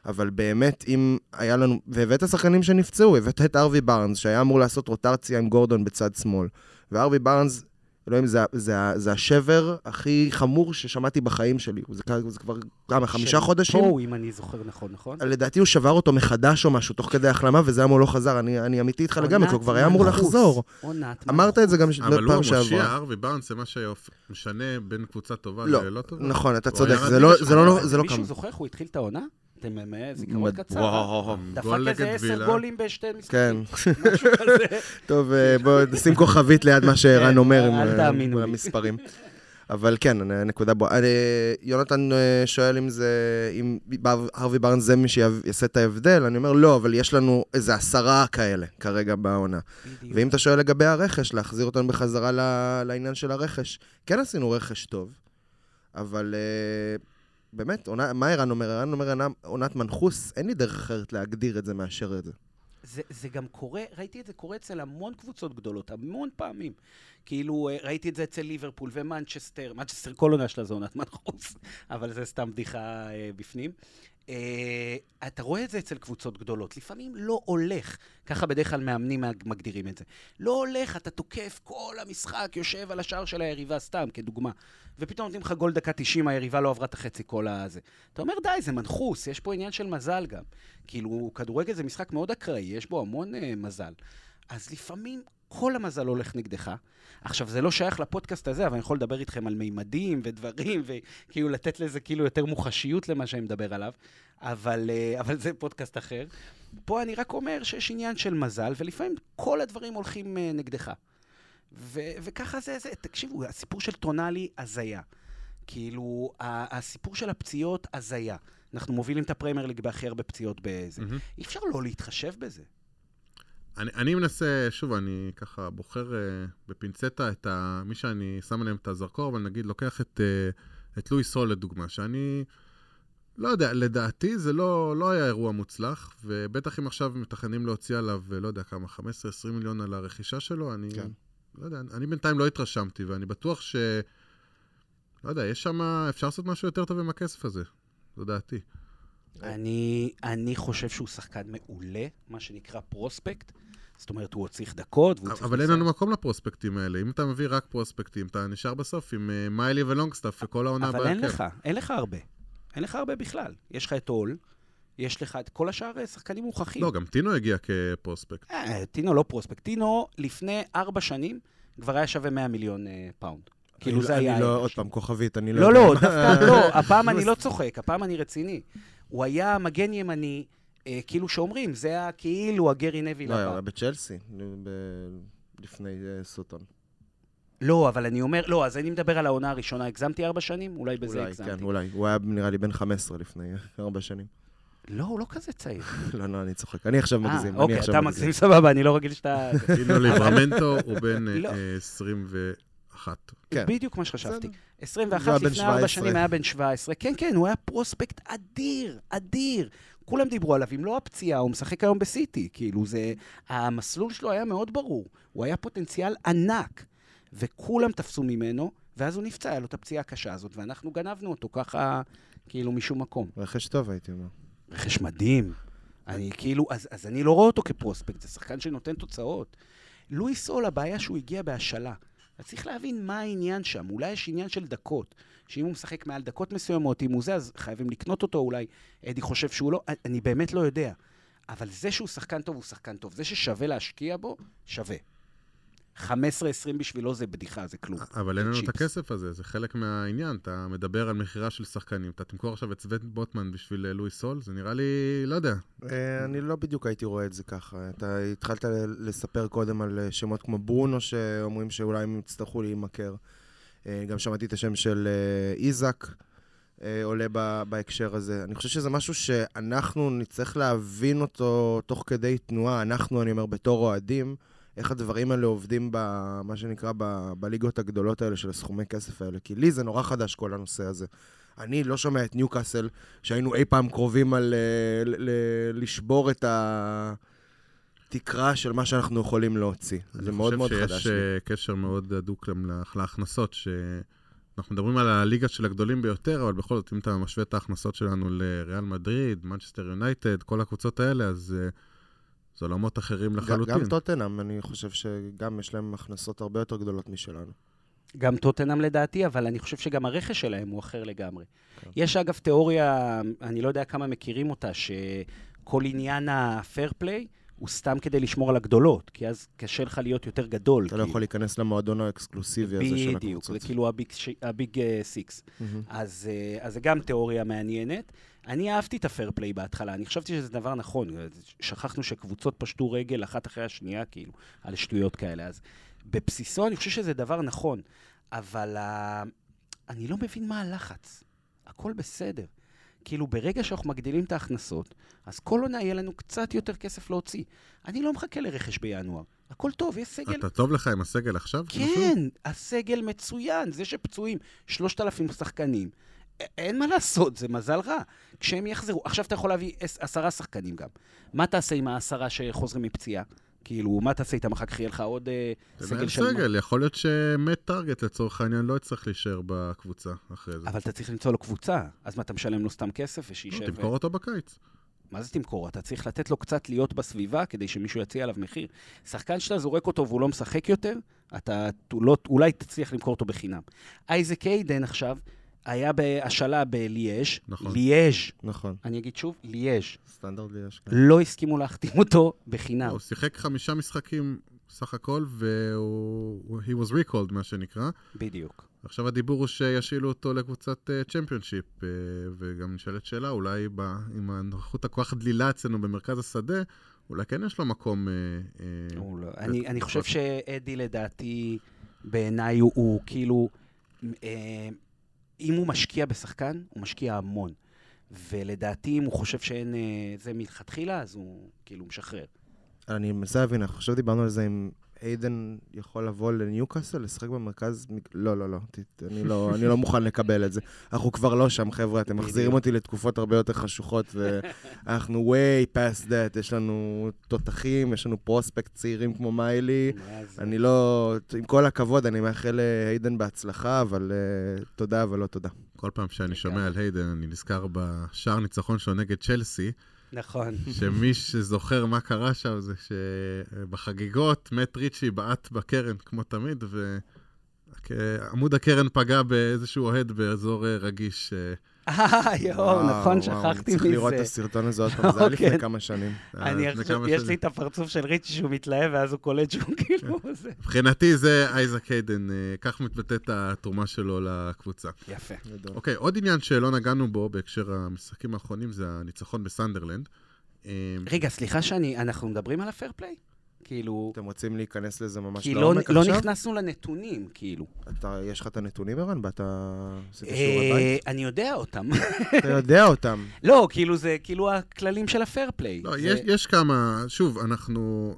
אבל באמת, אם היה לנו... והבאת שחקנים שנפצעו, הבאת את ארווי בארנס, שהיה אמור לעשות רוטציה עם גורדון בצד שמאל. וארווי בארנס, אלוהים, זה, זה, זה השבר הכי חמור ששמעתי בחיים שלי. זה, זה כבר כמה, חמישה של חודשים? פה, אם אני זוכר נכון, נכון? לדעתי הוא שבר אותו מחדש או משהו, תוך כדי החלמה, וזה אמור לא חזר. אני, אני אמיתי איתך לגמרי, כי הוא כבר היה אמור לחזור. עונת אמרת את זה גם ש- אבל הוא שעברה. המושיע, ארווי בארנס, זה מה שמשנה בין קבוצה טובה לא, ללא טובה? נכון, אתה צודק, זה לא- לא- זה לא מישהו. זוכר איך הוא התחיל את העונה? אתם זיכרון קצר. אה? דפק איזה עשר. גולים בשתי כן. משחקים. כזה. טוב, אה, בואו נשים כוכבית ליד מה שערן כן, אומר עם אה. המספרים. אבל כן, הנקודה בו. יונתן שואל אם זה, אם הרווי בארנס זה מי שיעשה את ההבדל, אני אומר לא, אבל יש לנו איזה עשרה כאלה כרגע בעונה. בדיוק. ואם אתה שואל לגבי הרכש, להחזיר אותנו בחזרה לעניין של הרכש, כן עשינו רכש טוב, אבל באמת, עונה- מה ערן אומר? ערן אומר עונת מנחוס, אין לי דרך אחרת להגדיר את זה מאשר את זה. זה, זה גם קורה, ראיתי את זה קורה אצל המון קבוצות גדולות, המון פעמים. כאילו, אה, ראיתי את זה אצל ליברפול ומנצ'סטר, מנצ'סטר כל עונה שלה זה עונת מנחוס, אבל זה סתם בדיחה אה, בפנים. אה, אתה רואה את זה אצל קבוצות גדולות. לפעמים לא הולך, ככה בדרך כלל מאמנים מגדירים את זה. לא הולך, אתה תוקף כל המשחק, יושב על השער של היריבה, סתם, כדוגמה. ופתאום נותנים לך גול דקה 90, היריבה לא עברה את החצי כל הזה. אתה אומר, די, זה מנחוס, יש פה עניין של מזל גם. כאילו, כדורגל זה משחק מאוד אקראי, יש בו המון uh, מזל. אז לפעמים כל המזל הולך נגדך. עכשיו, זה לא שייך לפודקאסט הזה, אבל אני יכול לדבר איתכם על מימדים ודברים, וכאילו לתת לזה כאילו יותר מוחשיות למה שאני מדבר עליו, אבל, אה, אבל זה פודקאסט אחר. פה אני רק אומר שיש עניין של מזל, ולפעמים כל הדברים הולכים אה, נגדך. ו- וככה זה, זה, תקשיבו, הסיפור של טונאלי, הזיה. כאילו, הסיפור של הפציעות, הזיה. אנחנו מובילים את הפרמייר ליג בהכי הרבה פציעות בזה. Mm-hmm. אי אפשר לא להתחשב בזה. אני, אני מנסה, שוב, אני ככה בוחר uh, בפינצטה את ה, מי שאני שם עליהם את הזרקור, אבל נגיד לוקח את, uh, את לואי סול לדוגמה, שאני, לא יודע, לדעתי זה לא, לא היה אירוע מוצלח, ובטח אם עכשיו מתכננים להוציא עליו, לא יודע כמה, 15-20 מיליון על הרכישה שלו, אני, כן. לא יודע, אני בינתיים לא התרשמתי, ואני בטוח ש... לא יודע, יש שם, אפשר לעשות משהו יותר טוב עם הכסף הזה, זו דעתי. אני, אני חושב שהוא שחקן מעולה, מה שנקרא prospect. זאת אומרת, הוא עוד צריך דקות, והוא צריך... אבל אין לנו מקום לפרוספקטים האלה. אם אתה מביא רק פרוספקטים, אתה נשאר בסוף עם uh, מיילי ולונגסטאפ וכל העונה בהרכב. אבל אין לך, אין לך הרבה. אין לך הרבה בכלל. יש לך את הול, יש לך את כל השאר אה, שחקנים מוכחים. לא, גם טינו הגיע כ prospect. אה, טינו לא prospect. טינו, לפני ארבע שנים, כבר היה שווה 100 מיליון אה, פאונד. כאילו זה היה... אני לא, עוד פעם, כוכבית, אני לא... לא, לא, דווקא לא. הפעם אני לא צוחק, הפעם אני רציני. הוא היה מגן ימני, אה, כאילו שאומרים, זה היה כאילו הגרי נוויל, לא, הוא היה בצ'לסי, לפני אה, סוטון. לא, אבל אני אומר, לא, אז אני מדבר על העונה הראשונה. הגזמתי ארבע שנים? אולי בזה אולי, הגזמתי. כן, אולי. הוא היה נראה לי בן 15 לפני ארבע שנים. לא, הוא לא כזה צעיר. לא, לא, אני צוחק. אני עכשיו אה, מגזים. אוקיי, אתה מגזים סבבה, אני לא רגיל שאתה... פינו ליברמנטו הוא בן 21. לא. כן. בדיוק מה שחשבתי. 21 לפני ארבע שנים היה בן 17. כן, כן, הוא היה פרוספקט אדיר, אדיר. כולם דיברו עליו, אם לא הפציעה, הוא משחק היום בסיטי. כאילו, זה... המסלול שלו היה מאוד ברור. הוא היה פוטנציאל ענק, וכולם תפסו ממנו, ואז הוא נפצע, היה לו את הפציעה הקשה הזאת, ואנחנו גנבנו אותו ככה, כאילו, משום מקום. רכש טוב, הייתי אומר. רכש מדהים. אני כאילו, אז, אז אני לא רואה אותו כפרוספקט, זה שחקן שנותן תוצאות. לואיס סול, הבעיה שהוא הגיע בהשאלה. אז צריך להבין מה העניין שם. אולי יש עניין של דקות, שאם הוא משחק מעל דקות מסוימות, אם הוא זה, אז חייבים לקנות אותו, אולי אדי חושב שהוא לא, אני באמת לא יודע. אבל זה שהוא שחקן טוב, הוא שחקן טוב. זה ששווה להשקיע בו, שווה. 15-20 בשבילו זה בדיחה, זה כלום. אבל אין לנו את הכסף הזה, זה חלק מהעניין. אתה מדבר על מכירה של שחקנים, אתה תמכור עכשיו את סווט בוטמן בשביל אה, לואי סול, זה נראה לי, לא יודע. אה, אני לא בדיוק הייתי רואה את זה ככה. אתה התחלת לספר קודם על אה, שמות כמו ברונו, שאומרים שאולי הם יצטרכו להימכר. גם שמעתי את השם של איזק. עולה בהקשר הזה. אני חושב שזה משהו שאנחנו נצטרך להבין אותו תוך כדי תנועה, אנחנו, אני אומר, בתור אוהדים, איך הדברים האלה עובדים, במה שנקרא, ב, בליגות הגדולות האלה של הסכומי כסף האלה. כי לי זה נורא חדש כל הנושא הזה. אני לא שומע את ניוקאסל, שהיינו אי פעם קרובים על אה, ל, ל, לשבור את התקרה של מה שאנחנו יכולים להוציא. זה מאוד מאוד חדש. אני חושב שיש קשר מאוד הדוק להכנסות, שאנחנו מדברים על הליגה של הגדולים ביותר, אבל בכל זאת, אם אתה משווה את ההכנסות שלנו לריאל מדריד, מנצ'סטר יונייטד, כל הקבוצות האלה, אז... Uh, זה עולמות אחרים לחלוטין. גם טוטנאם, אני חושב שגם יש להם הכנסות הרבה יותר גדולות משלנו. גם טוטנאם לדעתי, אבל אני חושב שגם הרכש שלהם הוא אחר לגמרי. כן. יש אגב תיאוריה, אני לא יודע כמה מכירים אותה, שכל עניין ה fair play הוא סתם כדי לשמור על הגדולות, כי אז קשה לך להיות יותר גדול. אתה לא כי... לא יכול להיכנס למועדון האקסקלוסיבי הזה של הקבוצות. בדיוק, זה כאילו ה Big Six. אז, uh, אז זה גם תיאוריה מעניינת. אני אהבתי את הפייר פליי בהתחלה, אני חשבתי שזה דבר נכון. שכחנו שקבוצות פשטו רגל אחת אחרי השנייה, כאילו, על שטויות כאלה. אז בבסיסו אני חושב שזה דבר נכון, אבל uh, אני לא מבין מה הלחץ. הכל בסדר. כאילו, ברגע שאנחנו מגדילים את ההכנסות, אז כל עונה יהיה לנו קצת יותר כסף להוציא. אני לא מחכה לרכש בינואר. הכל טוב, יש סגל... אתה טוב לך עם הסגל עכשיו? כן, משהו? הסגל מצוין. זה שפצועים 3,000 שחקנים. אין מה לעשות, זה מזל רע. כשהם יחזרו, עכשיו אתה יכול להביא עשרה שחקנים גם. מה תעשה עם העשרה שחוזרים מפציעה? כאילו, מה תעשה איתם אחר כך? יהיה לך עוד אה, סגל של... סגל, יכול להיות שמט טארגט לצורך העניין לא יצטרך להישאר בקבוצה אחרי זה. אבל אתה צריך למצוא לו קבוצה, אז מה, אתה משלם לו סתם כסף לא, ושישב... תמכור אותו בקיץ. מה זה תמכור? אתה צריך לתת לו קצת להיות בסביבה כדי שמישהו יציע עליו מחיר. שחקן שאתה זורק אותו והוא לא משחק יותר, אתה לא, אולי תצליח למכור אותו בחינם. אייזק איידן עכשיו היה בהשאלה בליאז', נכון. ליאז', נכון. אני אגיד שוב, ליאז', סטנדרט לי יש. לא הסכימו להחתים אותו בחינם. הוא שיחק חמישה משחקים סך הכל, והוא... he was recalled, מה שנקרא. בדיוק. עכשיו הדיבור הוא שישאילו אותו לקבוצת צ'מפיונשיפ, וגם נשאלת שאלה, אולי ב, עם הנוכחות הכוח דלילה אצלנו במרכז השדה, אולי כן יש לו מקום... אה, הוא לא- ב- אני אני חושב. שאדי, לדעתי, בעיניי הוא- הוא כאילו... אם הוא משקיע בשחקן, הוא משקיע המון. ולדעתי, אם הוא חושב שאין אה, זה מלכתחילה, אז הוא כאילו משחרר. אני מנסה להבין, עכשיו דיברנו על זה אם איידן יכול לבוא לניוקאסל, לשחק במרכז... לא, לא, לא, אני לא, אני לא מוכן לקבל את זה. אנחנו כבר לא שם, חבר'ה, אתם מחזירים אותי לתקופות הרבה יותר חשוכות, ואנחנו way past that, יש לנו תותחים, יש לנו פרוספקט צעירים כמו מיילי. אני לא... עם כל הכבוד, אני מאחל לאיידן בהצלחה, אבל uh, תודה, אבל לא תודה. כל פעם שאני. שומע על היידן, אני נזכר בשער ניצחון שלו נגד צ'לסי, נכון. שמי שזוכר מה קרה שם זה שבחגיגות מת ריצ'י בעט בקרן, כמו תמיד, ועמוד הקרן פגע באיזשהו אוהד באזור אה, רגיש. אה, יואו, נכון, שכחתי צריך לראות את מזה. הסרטון הזה עוד פעם, זה היה לפני אוקיי. כמה שנים. אני לפני עכשיו, כמה יש שנים. לי את הפרצוף של ריצ'י שהוא מתלהב, ואז הוא קולט שהוא כאילו... זה. מבחינתי זה אייזק היידן, אה, כך מתבטאת התרומה שלו לקבוצה. יפה. אוקיי, עוד עניין שלא נגענו בו בהקשר המשחקים האחרונים זה הניצחון בסנדרלנד. אה, רגע, סליחה שאני... אנחנו מדברים על ה fair play? כאילו... אתם רוצים להיכנס לזה ממש כי לא, לעומק לא עכשיו? נכנסנו לנתונים, כאילו. אתה, יש לך את הנתונים, ערן? באת... עשית שיעורי אה, בית? אני יודע אותם. אתה יודע אותם. לא, כאילו זה כאילו הכללים של ה fair play. לא, זה- יש, יש כמה, שוב, אנחנו...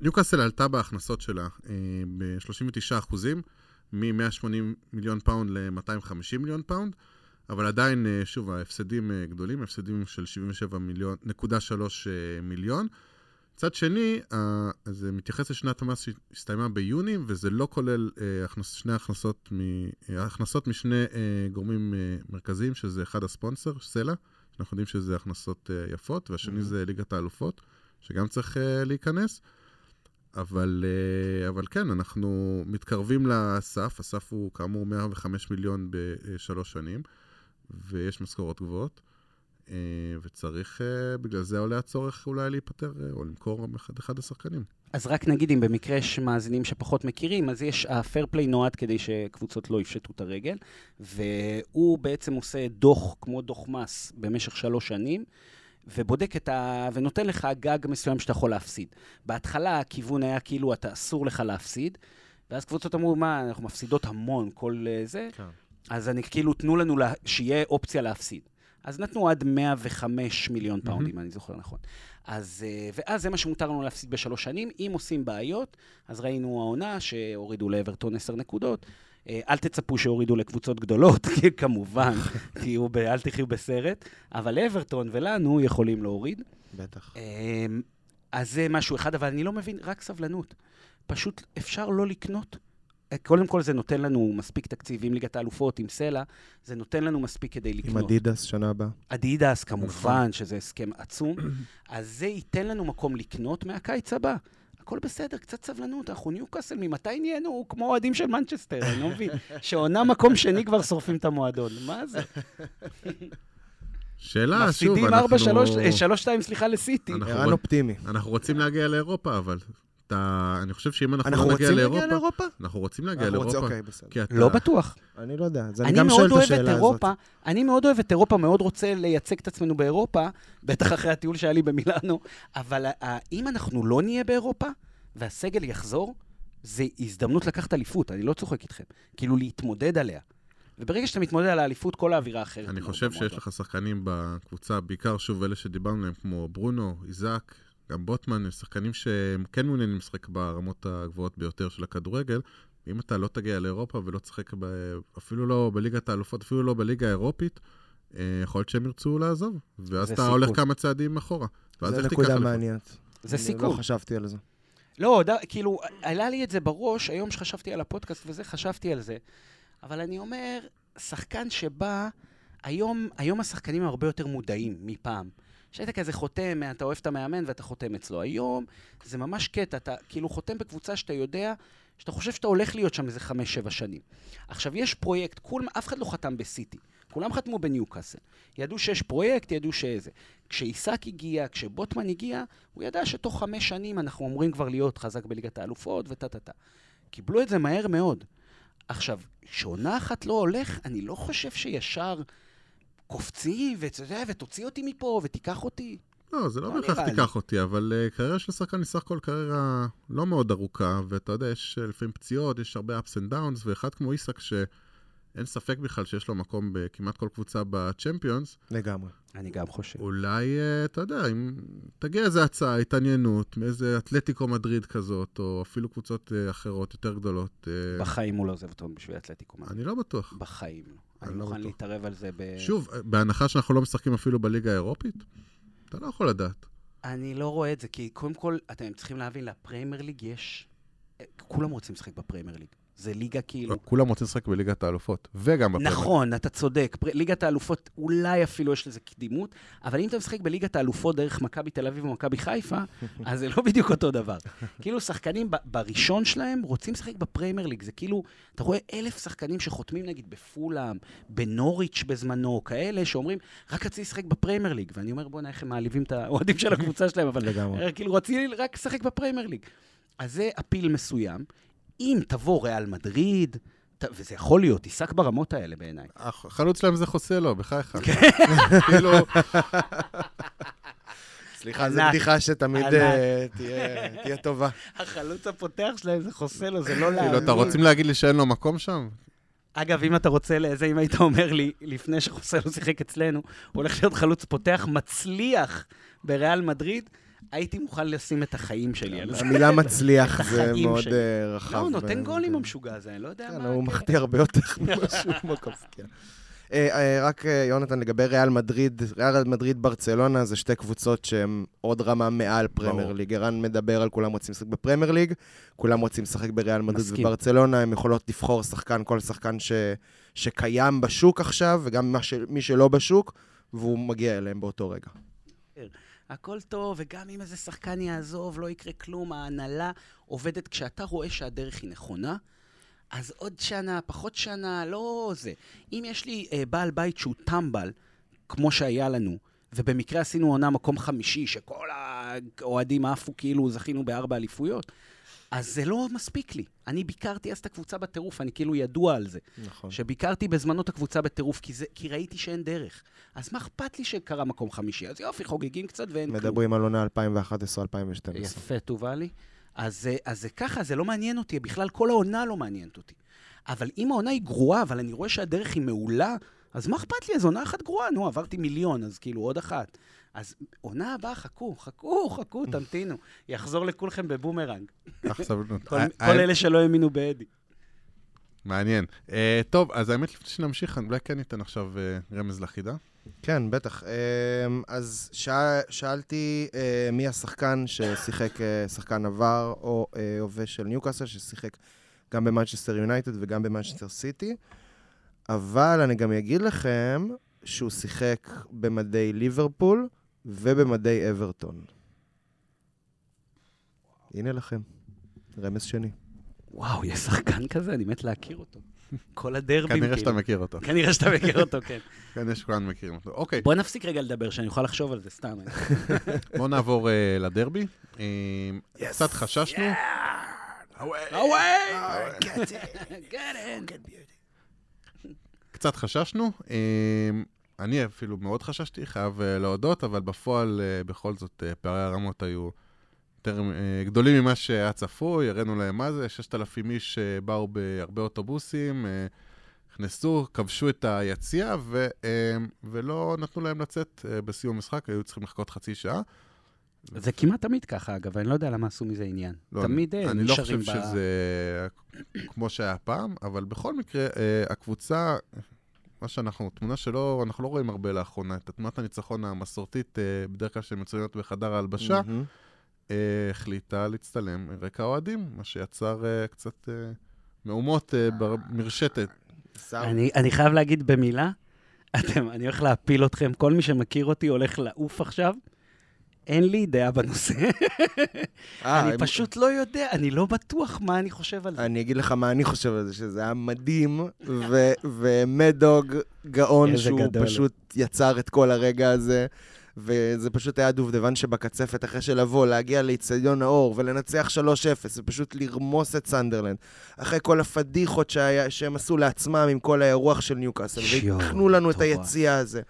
ניוקאסל עלתה בהכנסות שלה אה, ב-39 אחוזים, מ-180 מיליון פאונד ל-250 מיליון פאונד, אבל עדיין, אה, שוב, ההפסדים אה, גדולים, הפסדים של 77 מיליון, נקודה 3 אה, מיליון. מצד שני, זה מתייחס לשנת המס שהסתיימה ביוני, וזה לא כולל אה, הכנס, שני הכנסות, מ, אה, הכנסות משני אה, גורמים מרכזיים, שזה אחד הספונסר, סלע, שאנחנו יודעים שזה הכנסות יפות, והשני Mhm. זה ליגת האלופות, שגם צריך להיכנס. אבל, אבל כן, אנחנו מתקרבים לסף, הסף הוא כאמור 105 מיליון בשלוש שנים, ויש משכורות גבוהות, וצריך, אה, בגלל זה עולה הצורך אולי להיפטר אה, או למכור אחד, אחד השחקנים. אז רק נגיד, אם במקרה יש מאזינים שפחות מכירים, אז יש, הפייר פליי נועד כדי שקבוצות לא יפשטו את הרגל, והוא בעצם עושה דוח, כמו דוח מס, במשך שלוש שנים, ובודק את ה... ונותן לך גג מסוים שאתה יכול להפסיד. בהתחלה הכיוון היה כאילו, אתה אסור לך להפסיד, ואז קבוצות אמרו, מה, אנחנו מפסידות המון, כל אה, זה, כן. אז אני כאילו, תנו לנו לה, שיהיה אופציה להפסיד. אז נתנו עד 105 מיליון פאונד, אם אני זוכר נכון. אז, אה, ואז זה מה שמותר לנו להפסיד בשלוש שנים. אם עושים בעיות, אז ראינו העונה שהורידו לאברטון 10 נקודות. אה, אל תצפו שהורידו לקבוצות גדולות, כי כמובן, תהיו ב- אל תחיו בסרט, אבל לאברטון ולנו יכולים להוריד. בטח. אמ, אז זה משהו אחד, אבל אני לא מבין, רק סבלנות. פשוט אפשר לא לקנות. קודם כל, זה נותן לנו מספיק תקציב עם ליגת האלופות, עם סלע, זה נותן לנו מספיק כדי עם לקנות. אדידס שנה הבאה. אדידס, כמובן, נכון. שזה הסכם עצום. אז זה ייתן לנו מקום לקנות מהקיץ הבא. הכל בסדר, קצת סבלנות, אנחנו ניוקאסל, ממתי נהיינו כמו אוהדים של מנצ'סטר, אני לא מבין. שעונה מקום שני כבר שורפים את המועדון, מה זה? שאלה, שוב, מפסידים אנחנו... 4-3, 3-2, סליחה, לסיטי. אנחנו ערן אופטימי. אנחנו רוצים להגיע לאירופה, אבל אתה... אני חושב שאם אנחנו, אנחנו לא נגיע רוצים לאירופה... להגיע לאירופה? אנחנו רוצים להגיע אנחנו רוצים- לאירופה. אוקיי, בסדר. כי אתה... לא בטוח. אני לא יודע, אז אני אני גם שואל מאוד את אוהב את השאלה הזאת. אירופה, אני מאוד אוהב את אירופה, מאוד רוצה לייצג את עצמנו באירופה, בטח אחרי הטיול שהיה לי במילאנו, אבל אם אנחנו לא נהיה באירופה, והסגל יחזור, זה הזדמנות לקחת אליפות, אני לא צוחק איתכם. כאילו להתמודד עליה. וברגע שאתה מתמודד על האליפות, כל האווירה אחרת. אני חושב. שיש לך שחקנים בקבוצה, בעיקר שוב אלה שדיברנו עליהם, כמו ברונו, איזק, גם בוטמן, הם שחקנים שהם כן מעוניינים לשחק ברמות הגבוהות ביותר של הכדורגל. אם אתה לא תגיע לאירופה ולא תשחק ב... אפילו לא בליגת האלופות, אפילו לא בליגה האירופית, אה, יכול להיות שהם ירצו לעזוב. ואז זה אתה סיכון. הולך כמה צעדים אחורה. ואז זו איך תיקח נקודה? מעניינת. זה אני סיכון. לא חשבתי על זה. לא, ד... כאילו, עלה לי את זה בראש, היום שחשבתי על הפודקאסט וזה, חשבתי על זה. אבל אני אומר, שחקן שבא, היום, היום השחקנים הם הרבה יותר מודעים מפעם. שהיית כזה חותם, אתה אוהב את המאמן ואתה חותם אצלו. היום זה ממש קטע, אתה כאילו חותם בקבוצה שאתה יודע, שאתה חושב שאתה הולך להיות שם איזה חמש-שבע שנים. עכשיו, יש פרויקט, כול, אף אחד לא חתם בסיטי. כולם חתמו בניוקאסל. ידעו שיש פרויקט, ידעו שאיזה. כשעיסק הגיע, כשבוטמן הגיע, הוא ידע שתוך חמש שנים אנחנו אמורים כבר להיות חזק בליגת האלופות וטה-טה-טה. קיבלו את זה מהר מאוד. עכשיו, כשעונה אחת לא הולך, אני לא חושב שישר ואתה יודע, ותוציא אותי מפה, ותיקח אותי. לא, זה לא לא בהכרח. תיקח אותי, אבל אה, קריירה של שחקן היא סך הכל קריירה לא מאוד ארוכה, ואתה יודע, יש אה, לפעמים פציעות, יש הרבה ups and downs, ואחד כמו איסק, שאין ספק בכלל שיש לו מקום בכמעט כל קבוצה בצ'מפיונס, לגמרי. אני גם חושב. אולי, אה, אתה יודע, אם תגיע איזו הצעה, התעניינות, מאיזה אתלטיקו מדריד כזאת, או אפילו קבוצות אחרות, יותר גדולות, בחיים הוא לא עוזב אותו בשביל אתלטיקו מדריד. אני לא בטוח. בחיים לא. אני לא מוכן בטוח. להתערב על זה ב... שוב, אה, בהנחה שאנחנו לא משחקים אפילו בליגה האירופית, אתה לא יכול לדעת. אני לא רואה את זה, כי קודם כל, אתם צריכים להבין, לפריימר ליג יש... כולם רוצים לשחק בפריימר ליג. זה ליגה כאילו... כולם רוצים לשחק בליגת האלופות, וגם בפרמייר. נכון, אתה צודק. ליגת האלופות, אולי אפילו יש לזה קדימות, אבל אם אתה משחק בליגת האלופות דרך מכבי תל אביב או מכבי חיפה, אז זה לא בדיוק אותו דבר. כאילו, שחקנים בראשון שלהם רוצים לשחק בפריימר ליג. זה כאילו, אתה רואה אלף שחקנים שחותמים נגיד בפולאם, בנוריץ' בזמנו, כאלה שאומרים, רק רציתי לשחק בפריימר ליג. ואני אומר, בוא'נה, איך הם מעליבים את האוהדים של הקבוצה שלהם, אבל לגמרי. כאילו, רציתי רק לשחק בפריימר ליג. אז זה אפיל מסוים. אם תבוא ריאל מדריד, וזה יכול להיות, עיסק ברמות האלה בעיניי. החלוץ שלהם זה חוסלו, בחייך. כן. כאילו, סליחה, זו. בדיחה שתמיד. אה, תהיה טובה. החלוץ הפותח שלהם זה חוסלו, זה לא כאילו, להאמין. אתה רוצים להגיד לי שאין לו מקום שם? אגב, אם אתה רוצה לזה, אם היית אומר לי, לפני שחוסלו שיחק אצלנו, הוא הולך להיות חלוץ פותח מצליח בריאל מדריד, הייתי מוכן לשים את החיים שלי על זה. המילה מצליח זה החיים מאוד. אה, רחב. לא, הוא נותן ו- גולים המשוגע הזה, אני לא יודע כן, מה... הוא. מחטיא הרבה יותר ממה שהוא. אה, אה, רק אה, יונתן, לגבי ריאל מדריד, ריאל מדריד ברצלונה זה שתי קבוצות שהן עוד רמה מעל פרמייר. ליג. ערן מדבר על כולם רוצים לשחק בפרמייר ליג, כולם רוצים לשחק בריאל מדריד. וברצלונה, הן יכולות לבחור שחקן, כל שחקן ש, שקיים בשוק עכשיו, וגם ש, מי שלא בשוק, והוא מגיע אליהם באותו רגע. הכל טוב, וגם אם איזה שחקן יעזוב, לא יקרה כלום, ההנהלה עובדת כשאתה רואה שהדרך היא נכונה. אז עוד שנה, פחות שנה, לא זה. אם יש לי אה, בעל בית שהוא טמבל, כמו שהיה לנו, ובמקרה עשינו עונה מקום חמישי, שכל האוהדים עפו כאילו זכינו בארבע אליפויות, אז זה לא מספיק לי. אני ביקרתי אז את הקבוצה בטירוף, אני כאילו ידוע על זה. נכון. שביקרתי בזמנו את הקבוצה בטירוף, כי, זה, כי ראיתי שאין דרך. אז מה אכפת לי שקרה מקום חמישי? אז יופי, חוגגים קצת ואין כלום. מדברים על עונה 2011-2012. יפה, טובה לי. אז, אז זה ככה, זה לא מעניין אותי, בכלל כל העונה לא מעניינת אותי. אבל אם העונה היא גרועה, אבל אני רואה שהדרך היא מעולה, אז מה אכפת לי? אז עונה אחת גרועה, נו, עברתי מיליון, אז כאילו עוד אחת. אז עונה הבאה, חכו, חכו, חכו, תמתינו. יחזור לכולכם בבומרנג. כל, אה, אה, אלה שלא האמינו באדי. מעניין. אה, טוב, אז האמת, לפני שנמשיך, אולי כן ניתן עכשיו רמז לחידה. כן, בטח. אז שאל, שאלתי מי השחקן ששיחק שחקן עבר או הווה של ניוקאסל, ששיחק גם במנצ'סטר יונייטד וגם במנצ'סטר סיטי, אבל אני גם אגיד לכם שהוא שיחק במדי ליברפול ובמדי אברטון. הנה לכם, רמז שני. וואו, יש שחקן כזה? אני מת להכיר אותו. כל הדרבים, כנראה שאתה כאילו. מכיר אותו. כנראה שאתה מכיר אותו, כן. כנראה שכולנו מכירים אותו. אוקיי, בוא נפסיק רגע לדבר, שאני אוכל לחשוב על זה, סתם. בואו נעבור אה, לדרבי. אה, קצת חששנו. קצת חששנו. אני אפילו מאוד חששתי, חייב אה, להודות, אבל בפועל, אה, בכל זאת, אה, פערי הרמות היו יותר גדולים ממה שהיה צפוי, הראינו להם מה זה, 6,000 איש באו בהרבה אוטובוסים, נכנסו, כבשו את היציע, ו, ולא נתנו להם לצאת בסיום המשחק, היו צריכים לחכות חצי שעה. זה כמעט תמיד ככה, אגב, אני לא יודע למה עשו מזה עניין. לא, תמיד אה, אני לא נשארים חושב ב... שזה כמו שהיה פעם, אבל בכל מקרה, הקבוצה, מה שאנחנו, תמונה שלא, אנחנו לא רואים הרבה לאחרונה, את תמונת הניצחון המסורתית, אה, בדרך כלל שהן מצוינות בחדר ההלבשה. אה, החליטה להצטלם רקע האוהדים, מה שיצר אה, קצת מהומות במרשתת. אני, אני חייב להגיד במילה, אתם, אני הולך להפיל אתכם, כל מי שמכיר אותי הולך לעוף עכשיו. אין לי דעה בנושא. אה, אני פשוט לא יודע, אני לא בטוח מה אני חושב על זה. אני אגיד לך מה אני חושב על זה, שזה היה מדהים, ו Mad Dog גאון שהוא. פשוט יצר את כל הרגע הזה. וזה פשוט היה דובדבן שבקצפת, אחרי שלבוא, להגיע לאיצטדיון האור ולנצח 3-0, ופשוט לרמוס את סנדרלנד. אחרי כל הפדיחות שהיה, שהם עשו לעצמם עם כל האירוח של ניוקאסל, והקנו לנו את. היציע הזה.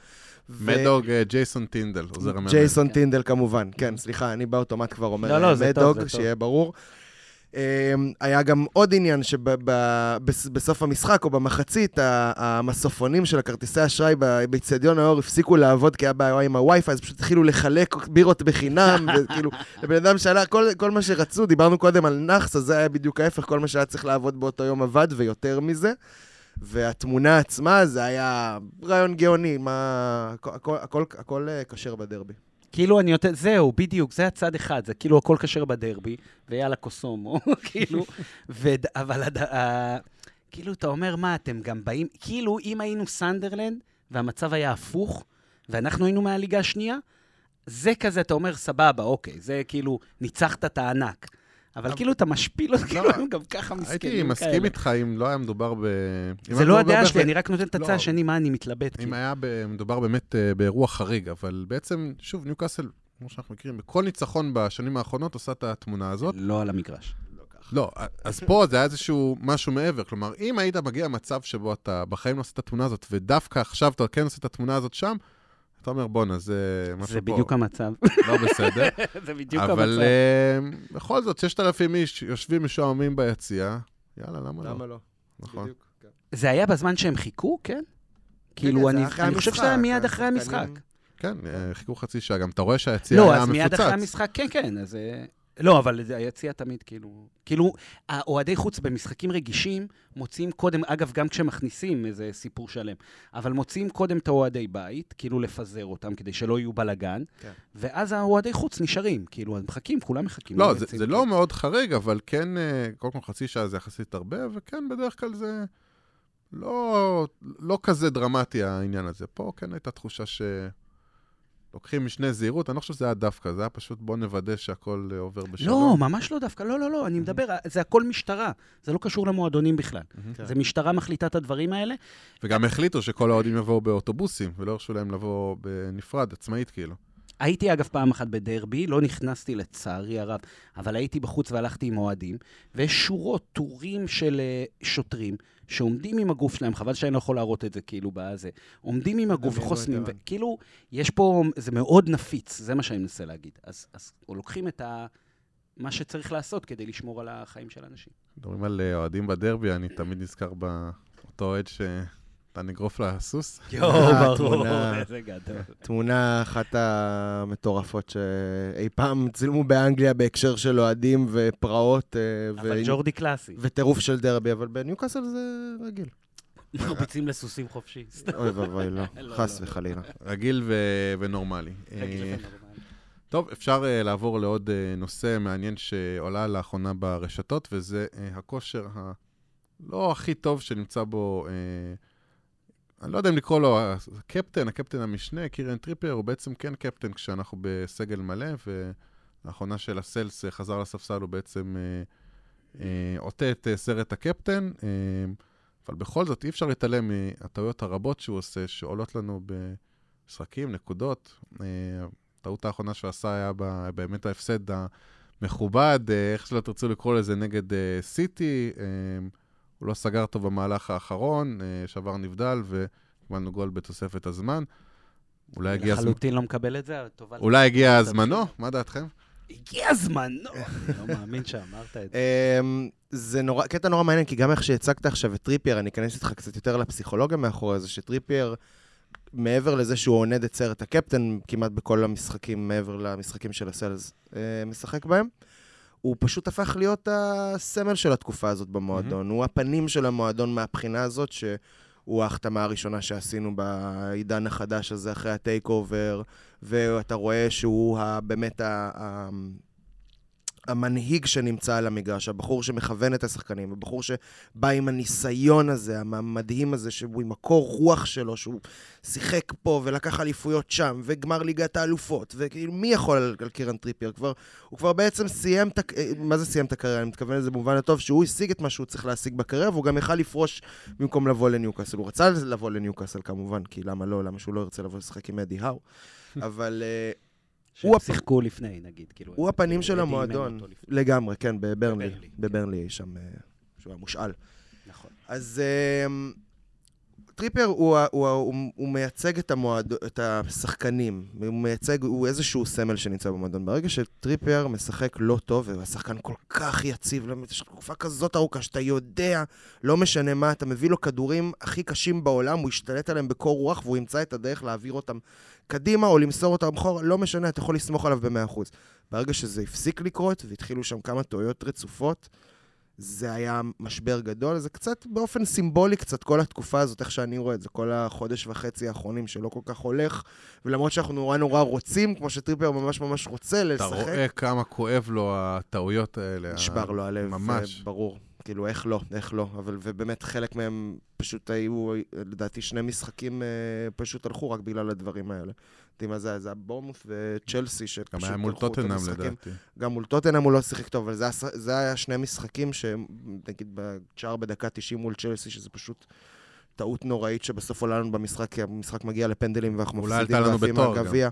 Mad Dog אה, ג'ייסון טינדל, עוזר המאמן. ג'ייסון טינדל כמובן, כן, סליחה, אני באוטומט כבר אומר לא, לא, מדוג. שיהיה ברור. אמ, היה גם עוד עניין שבסוף המשחק או במחצית, המסופונים של הכרטיסי אשראי באיצטדיון האור הפסיקו לעבוד כי היה בעיה עם הווי-פיי, אז פשוט התחילו לחלק בירות בחינם, וכאילו, לבן אדם שאלה, כל, כל מה שרצו, דיברנו קודם על נאחס, אז זה היה בדיוק ההפך, כל מה שהיה צריך לעבוד באותו יום עבד, ויותר מזה. והתמונה עצמה, זה היה רעיון גאוני, מה... הכל, אה, כשר בדרבי. כאילו אני יותר, זהו, בדיוק, זה הצד אחד, זה כאילו הכל כשר בדרבי, ויאללה קוסומו, כאילו, ו... אבל הד... ה... כאילו, אתה אומר, מה, אתם גם באים, כאילו, אם היינו סנדרלנד, והמצב היה הפוך, ואנחנו היינו מהליגה השנייה, זה כזה, אתה אומר, סבבה, אוקיי, זה כאילו, ניצחת את הענק. אבל כאילו, אתה משפיל אותי, כאילו, הם גם ככה מסכנים כאלה. הייתי מסכים איתך אם לא היה מדובר ב... זה לא הדעה שלי, אני רק נותן את הצד לא. השני, מה אני מתלבט. אם כאילו. היה מדובר באמת אה, באירוע חריג, אבל בעצם, שוב, ניוקאסל, כמו שאנחנו מכירים, בכל ניצחון בשנים האחרונות עושה את התמונה הזאת. לא על המגרש. לא, אז פה זה היה איזשהו משהו מעבר. כלומר, אם היית מגיע למצב שבו אתה בחיים לא עושה את התמונה הזאת, ודווקא עכשיו אתה כן עושה את התמונה הזאת שם, אתה אומר, בואנה, זה משהו זה פה בדיוק המצב. לא בסדר. זה בדיוק אבל המצב. אה, בכל זאת, 6,000 איש יושבים משועממים ביציע, יאללה, למה לא? למה לא? נכון. בדיוק, כן. זה היה בזמן שהם חיכו, כן? כאילו, זה אני חושב שזה היה מיד אחרי המשחק. כן, אה, חיכו חצי שעה, גם אתה רואה שהיציע לא, היה אז מיד מפוצץ. אחרי המשחק, כן, כן, אז... אה, לא, אבל היציע תמיד כאילו... כאילו, האוהדי חוץ במשחקים רגישים מוציאים קודם, אגב, גם כשמכניסים איזה סיפור שלם, אבל מוציאים קודם את האוהדי בית, כאילו לפזר אותם כדי שלא יהיו בלאגן, כן. ואז האוהדי חוץ נשארים, כאילו, הם מחכים, כולם מחכים. לא, זה, זה. לא מאוד חריג, אבל כן, אה, קודם כל חצי שעה זה יחסית הרבה, וכן, בדרך כלל זה לא, לא כזה דרמטי העניין הזה. פה כן הייתה תחושה שלוקחים משנה זהירות, אני לא חושב שזה היה דווקא, זה היה פשוט בוא נוודא שהכל אה, עובר בשלום. לא, ממש לא דווקא, לא, לא, לא, אני מדבר, זה הכל משטרה, זה לא קשור למועדונים בכלל. כן. זה משטרה מחליטה את הדברים האלה, וגם החליטו שכל האוהדים יבואו באוטובוסים, ולא הרשו להם לבוא בנפרד, עצמאית כאילו. הייתי אגב פעם אחת בדרבי, לא נכנסתי לצערי הרב, אבל הייתי בחוץ והלכתי עם אוהדים, ויש שורות, טורים של אה, שוטרים שעומדים עם הגוף שלהם, חבל שאני לא יכול להראות את זה כאילו בזה, עומדים עם הגוף וחוסמים, לו את וכאילו, יש פה, זה מאוד נפיץ, זה מה שאני מנסה להגיד. אז, אז לוקחים את ה... מה שצריך לעשות כדי לשמור על החיים של אנשים. מדברים על אה, אוהדים בדרבי, אני תמיד נזכר באותו אוהד שנתן אגרוף לסוס. יואו, תמונה. איזה גדול. תמונה אחת המטורפות שאי פעם צילמו באנגליה בהקשר של אוהדים ופרעות אה, אבל ג'ורדי קלאסי. וטירוף של דרבי, אבל בניוקאסל זה רגיל. מרביצים לסוסים חופשי. אוי ואבוי, לא, לא, חס לא. וחלילה. רגיל ו- ונורמלי. רגיל אה, ונורמלי. טוב, אפשר uh, לעבור לעוד uh, נושא מעניין שעולה לאחרונה ברשתות, וזה uh, הכושר הלא הכי טוב שנמצא בו, uh, אני לא יודע אם לקרוא לו הקפטן, הקפטן המשנה, קירן טריפר, הוא בעצם כן קפטן כשאנחנו בסגל מלא, ולאחרונה של הסלס uh, חזר לספסל, הוא בעצם uh, uh, עוטה את uh, סרט הקפטן, uh, אבל בכל זאת אי אפשר להתעלם מהטעויות הרבות שהוא עושה, שעולות לנו במשחקים, נקודות. Uh, הטעות האחרונה שהוא עשה היה באמת ההפסד המכובד, אה, איך שלא תרצו לקרוא לזה, נגד אה, סיטי. אה, הוא לא סגר טוב במהלך האחרון, אה, שעבר נבדל, וקיבלנו גול בתוספת הזמן. אולי הגיע, הזמ... לחלוטין לא מקבל את זה, טובה. אולי הגיע זמנו, מה דעתכם? הגיע זמנו! אני לא מאמין שאמרת את זה. אמ, זה נורא, קטע נורא מעניין, כי גם איך שהצגת עכשיו את טריפייר, אני אכנס איתך קצת יותר לפסיכולוגיה מאחורי זה, שטריפייר, מעבר לזה שהוא עונד את סרט הקפטן כמעט בכל המשחקים, מעבר למשחקים שלסלס אה, משחק בהם, הוא פשוט הפך להיות הסמל של התקופה הזאת במועדון. הוא הפנים של המועדון מהבחינה הזאת, שהוא ההחתמה הראשונה שעשינו בעידן החדש הזה אחרי ה takeover, ואתה רואה שהוא באמת ה... המנהיג שנמצא על המגרש, הבחור שמכוון את השחקנים, הבחור שבא עם הניסיון הזה, המדהים הזה, שהוא עם הקור רוח שלו, שהוא שיחק פה ולקח אליפויות שם, וגמר ליגת האלופות, וכאילו, מי יכול על, על קירן טריפייר? כבר, הוא כבר בעצם סיים את הקריירה, מה זה סיים את הקריירה? אני מתכוון לזה במובן הטוב, שהוא השיג את מה שהוא צריך להשיג בקריירה, והוא גם יכל לפרוש במקום לבוא לניוקאסל. הוא רצה לבוא לניוקאסל כמובן, כי למה לא? למה שהוא לא ירצה לבוא לשחק עם אדי האו? אבל... Uh, שהם שיחקו לפני, נגיד. כאילו, הוא הפנים של המועדון. לגמרי, כן, בברנלי. בברנלי שם, אה, שהוא היה מושאל. נכון. אז אמ, טריפר הוא, הוא, הוא, הוא מייצג את, המועד, את השחקנים, הוא מייצג, הוא איזשהו סמל שנמצא במועדון. ברגע שטריפר משחק לא טוב, והשחקן כל כך יציב, יש תקופה כזאת ארוכה שאתה יודע, לא משנה מה, אתה מביא לו כדורים הכי קשים בעולם, הוא ישתלט עליהם בקור רוח והוא ימצא את הדרך להעביר אותם קדימה או למסור אותם אחורה, לא משנה, אתה יכול לסמוך עליו ב-100%. ברגע שזה הפסיק לקרות והתחילו שם כמה טעויות רצופות, זה היה משבר גדול, זה קצת באופן סימבולי קצת כל התקופה הזאת, איך שאני רואה את זה, כל החודש וחצי האחרונים שלא כל כך הולך, ולמרות שאנחנו נורא נורא רוצים, כמו שטריפר ממש ממש רוצה לשחק. אתה רואה כמה כואב לו הטעויות האלה. נשבר לו הלב, ממש. ברור. כאילו, איך לא, איך לא. אבל, ובאמת, חלק מהם פשוט היו, לדעתי, שני משחקים אה, פשוט הלכו רק בגלל הדברים האלה. יודעים מה זה, זה הבורמוס וצ'לסי, שפשוט גם היה מול טוטנאם לדעתי. גם מול טוטנאם הוא לא שיחק טוב, אבל זה, זה היה שני משחקים שנגיד בשער בדקה 90 מול צ'לסי, שזה פשוט... טעות נוראית שבסוף עולה לנו במשחק, כי המשחק מגיע לפנדלים ואנחנו מפסידים ועפים מהגביע.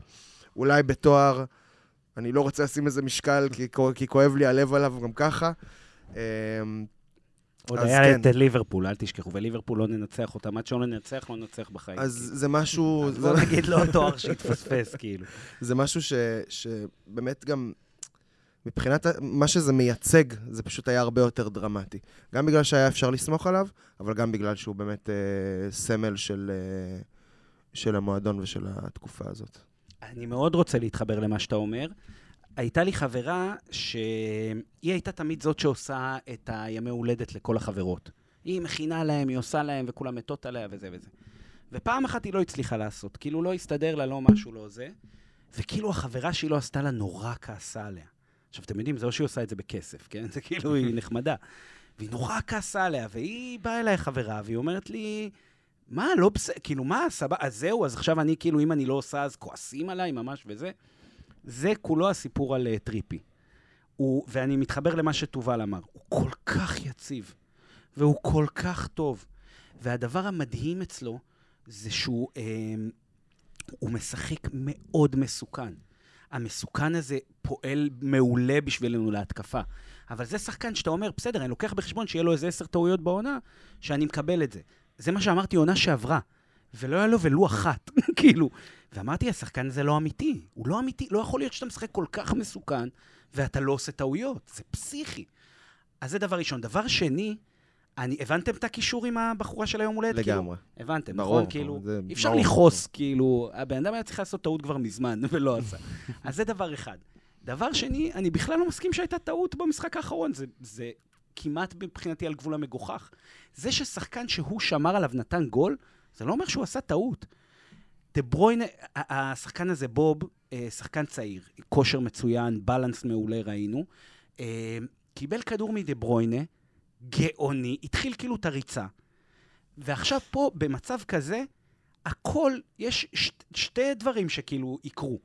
אולי בתואר, אני לא רוצה לשים איזה משקל, כי, כי כואב לי הלב עליו גם ככה. עוד היה כן. את ליברפול, אל תשכחו, וליברפול לא ננצח אותם, עד שלא ננצח, לא ננצח בחיים. אז כאילו. זה משהו... אז בוא נגיד לא תואר שהתפספס, כאילו. זה משהו ש, שבאמת גם, מבחינת מה שזה מייצג, זה פשוט היה הרבה יותר דרמטי. גם בגלל שהיה אפשר לסמוך עליו, אבל גם בגלל שהוא באמת אה, סמל של, אה, של המועדון ושל התקופה הזאת. אני מאוד רוצה להתחבר למה שאתה אומר. הייתה לי חברה שהיא הייתה תמיד זאת שעושה את הימי הולדת לכל החברות. היא מכינה להם, היא עושה להם, וכולם מתות עליה וזה וזה. ופעם אחת היא לא הצליחה לעשות, כאילו לא הסתדר לה, לא משהו, לא זה. וכאילו החברה שהיא לא עשתה לה נורא כעסה עליה. עכשיו, אתם יודעים, זה לא שהיא עושה את זה בכסף, כן? זה כאילו, היא נחמדה. והיא נורא כעסה עליה, והיא באה אליי חברה, והיא אומרת לי, מה, לא בסדר, כאילו, מה, סבבה, אז זהו, אז עכשיו אני, כאילו, אם אני לא עושה, אז כועסים עליי ממש וזה. זה כולו הסיפור על uh, טריפי. הוא, ואני מתחבר למה שתובל אמר, הוא כל כך יציב, והוא כל כך טוב. והדבר המדהים אצלו זה שהוא אה, הוא משחק מאוד מסוכן. המסוכן הזה פועל מעולה בשבילנו להתקפה. אבל זה שחקן שאתה אומר, בסדר, אני לוקח בחשבון שיהיה לו איזה עשר טעויות בעונה, שאני מקבל את זה. זה מה שאמרתי עונה שעברה. ולא היה לו ולו אחת, כאילו. ואמרתי, השחקן הזה לא אמיתי. הוא לא אמיתי, לא יכול להיות שאתה משחק כל כך מסוכן, ואתה לא עושה טעויות. זה פסיכי. אז זה דבר ראשון. דבר שני, אני, הבנתם את הקישור עם הבחורה של היום הולדת? כאילו? לגמרי. כאילו, הבנתם, ברור, נכון? כאילו, אי אפשר לכעוס, כאילו, הבן אדם היה צריך לעשות טעות כבר מזמן, ולא עשה. אז זה דבר אחד. דבר שני, אני בכלל לא מסכים שהייתה טעות במשחק האחרון. זה, זה כמעט מבחינתי על גבול המגוחך. זה ששחקן שהוא שמר עליו נתן גול, זה לא אומר שהוא עשה טעות. דה ברוינה, השחקן הזה, בוב, אה, שחקן צעיר, כושר מצוין, בלנס מעולה ראינו, אה, קיבל כדור מדה ברוינה, גאוני, התחיל כאילו את הריצה. ועכשיו פה, במצב כזה, הכל, יש ש, שתי דברים שכאילו יקרו.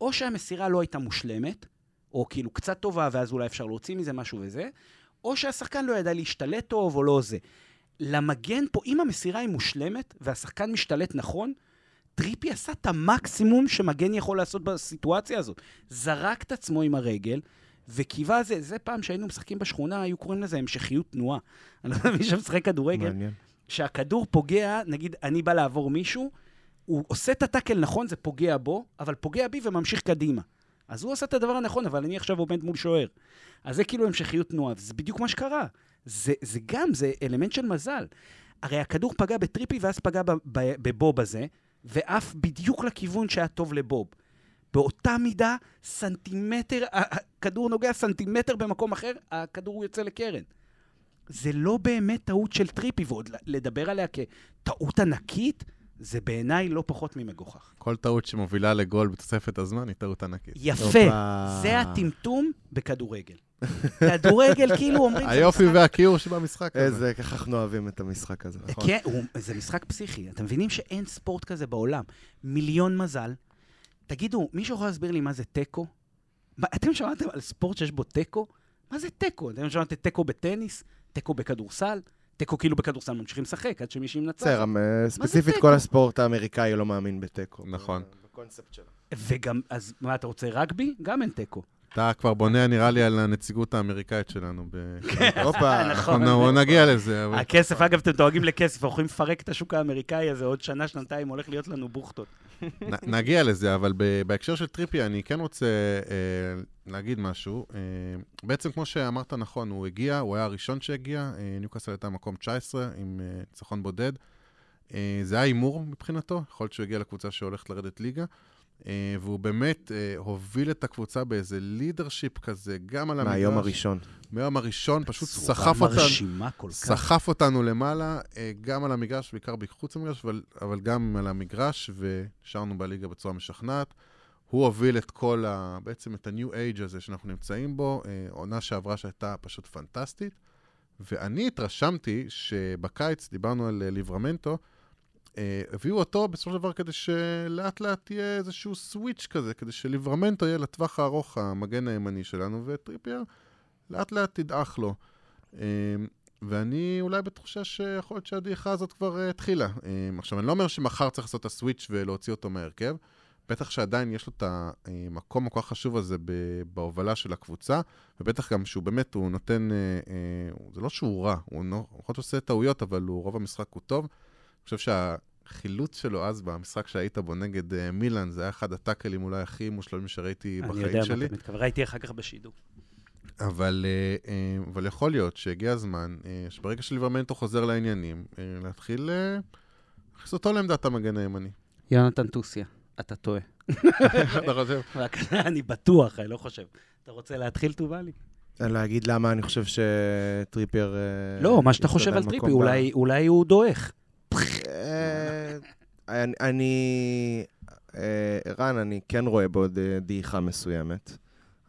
או שהמסירה לא הייתה מושלמת, או כאילו קצת טובה, ואז אולי אפשר להוציא מזה משהו וזה, או שהשחקן לא ידע להשתלט טוב או לא זה. למגן פה, אם המסירה היא מושלמת והשחקן משתלט נכון, טריפי עשה את המקסימום שמגן יכול לעשות בסיטואציה הזאת. זרק את עצמו עם הרגל, וקיווה זה, זה פעם שהיינו משחקים בשכונה, היו קוראים לזה המשכיות תנועה. אני לא יודע מי שמשחק כדורגל. מעניין. שהכדור פוגע, נגיד, אני בא לעבור מישהו, הוא עושה את הטאקל נכון, זה פוגע בו, אבל פוגע בי וממשיך קדימה. אז הוא עושה את הדבר הנכון, אבל אני עכשיו עומד מול שוער. אז זה כאילו המשכיות תנועה, וזה בדיוק מה שקרה. זה, זה גם, זה אלמנט של מזל. הרי הכדור פגע בטריפי ואז פגע בבוב הזה, ועף בדיוק לכיוון שהיה טוב לבוב. באותה מידה, סנטימטר, הכדור נוגע סנטימטר במקום אחר, הכדור יוצא לקרן. זה לא באמת טעות של טריפי, ועוד לדבר עליה כטעות ענקית, זה בעיניי לא פחות ממגוחך. כל טעות שמובילה לגול בתוספת הזמן היא טעות ענקית. יפה. זה הטמטום בכדורגל. כדורגל, כאילו אומרים... היופי והכיור שבמשחק הזה. איזה, ככה אנחנו אוהבים את המשחק הזה, נכון? כן, זה משחק פסיכי. אתם מבינים שאין ספורט כזה בעולם. מיליון מזל. תגידו, מישהו יכול להסביר לי מה זה תיקו? אתם שמעתם על ספורט שיש בו תיקו? מה זה תיקו? אתם שמעתם תיקו בטניס? תיקו בכדורסל? תיקו כאילו בכדורסל ממשיכים לשחק עד שמישהי מנצח. בסדר, אה, ספציפית? כל הספורט האמריקאי לא מאמין בתיקו. נכון. בקונספט שלו. וגם, אז מה, אתה רוצה רגבי? גם אין תיקו. אתה כבר בונה, נראה לי, על הנציגות האמריקאית שלנו. ב- הופה, נכון. אנחנו נגיע לזה. הכסף, אגב, אתם דואגים לכסף, אנחנו יכולים לפרק את השוק האמריקאי הזה, עוד שנה, שנתיים הולך להיות לנו בוכטות. נגיע לזה, אבל בהקשר של טריפי, אני כן רוצה אה, להגיד משהו. אה, בעצם, כמו שאמרת נכון, הוא הגיע, הוא היה הראשון שהגיע, אה, ניוקאסל הייתה מקום 19 עם ניצחון בודד. זה היה הימור מבחינתו, יכול להיות שהוא הגיע לקבוצה שהולכת לרדת ליגה. אה, והוא באמת אה, הוביל את הקבוצה באיזה לידרשיפ כזה, גם על המגרש. מהיום הראשון. מהיום הראשון, פשוט סחף אותנו. סחף אותנו למעלה, אה, גם על המגרש, בעיקר מחוץ למגרש, אבל, אבל גם על המגרש, ונשארנו בליגה בצורה משכנעת. הוא הוביל את כל ה... בעצם את ה-new age הזה שאנחנו נמצאים בו, עונה שעברה שהייתה פשוט פנטסטית. ואני התרשמתי שבקיץ, דיברנו על ליברמנטו, הביאו אותו בסופו של דבר כדי שלאט לאט יהיה איזשהו switch כזה, כדי שליברמנטו יהיה לטווח הארוך המגן הימני שלנו, וטריפייר לאט לאט ידעך לו. אה, ואני אולי בתחושה שיכול להיות שהדעיכה הזאת כבר אה, התחילה. אה, עכשיו, אני לא אומר שמחר צריך לעשות את ה switch ולהוציא אותו מהרכב, בטח שעדיין יש לו את המקום הכל כך חשוב הזה בהובלה של הקבוצה, ובטח גם שהוא באמת, הוא נותן, אה, אה, זה לא שהוא רע, הוא לא- יכול להיות שעושה טעויות, אבל הוא, רוב המשחק הוא טוב. אני חושב שהחילוץ שלו אז במשחק שהיית בו נגד אה, מילאן, זה היה אחד הטאקלים אולי הכי מושלמים שראיתי אני בחיים יודע שלי. מה אתה מתכוון, ראיתי אחר כך בשידור. אבל, אה, אבל יכול להיות שהגיע הזמן אה, שברגע שליברמנטו חוזר לעניינים, אה, להתחיל להכניס אותו לעמדת המגן הימני. יונתן טוסיה, אתה טועה. אתה חושב? אני בטוח, אני לא חושב. אתה רוצה להתחיל, טובלי? אני להגיד למה אני חושב שטריפייר... אה, לא, מה שאתה חושב על אולי- אולי הוא דועך. אה, אני- אני... אה, ערן, אני כן רואה בעוד אה, דעיכה מסוימת.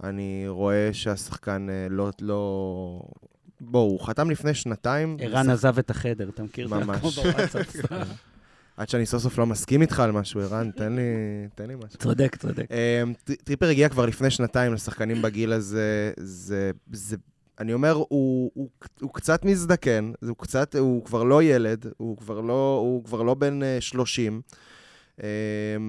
אני רואה שהשחקן לא... לא... בואו, הוא חתם לפני שנתיים. ערן עזב את החדר, אתה מכיר את זה? ממש. עד שאני סוף סוף לא מסכים איתך על משהו, ערן, תן לי, תן לי משהו. צודק, צודק. טרי- טריפר הגיע כבר לפני שנתיים לשחקנים בגיל הזה, זה, זה, אני אומר, הוא, הוא, הוא קצת מזדקן, הוא קצת, הוא כבר לא ילד, הוא כבר לא, הוא כבר לא בן אה, 30, אמ,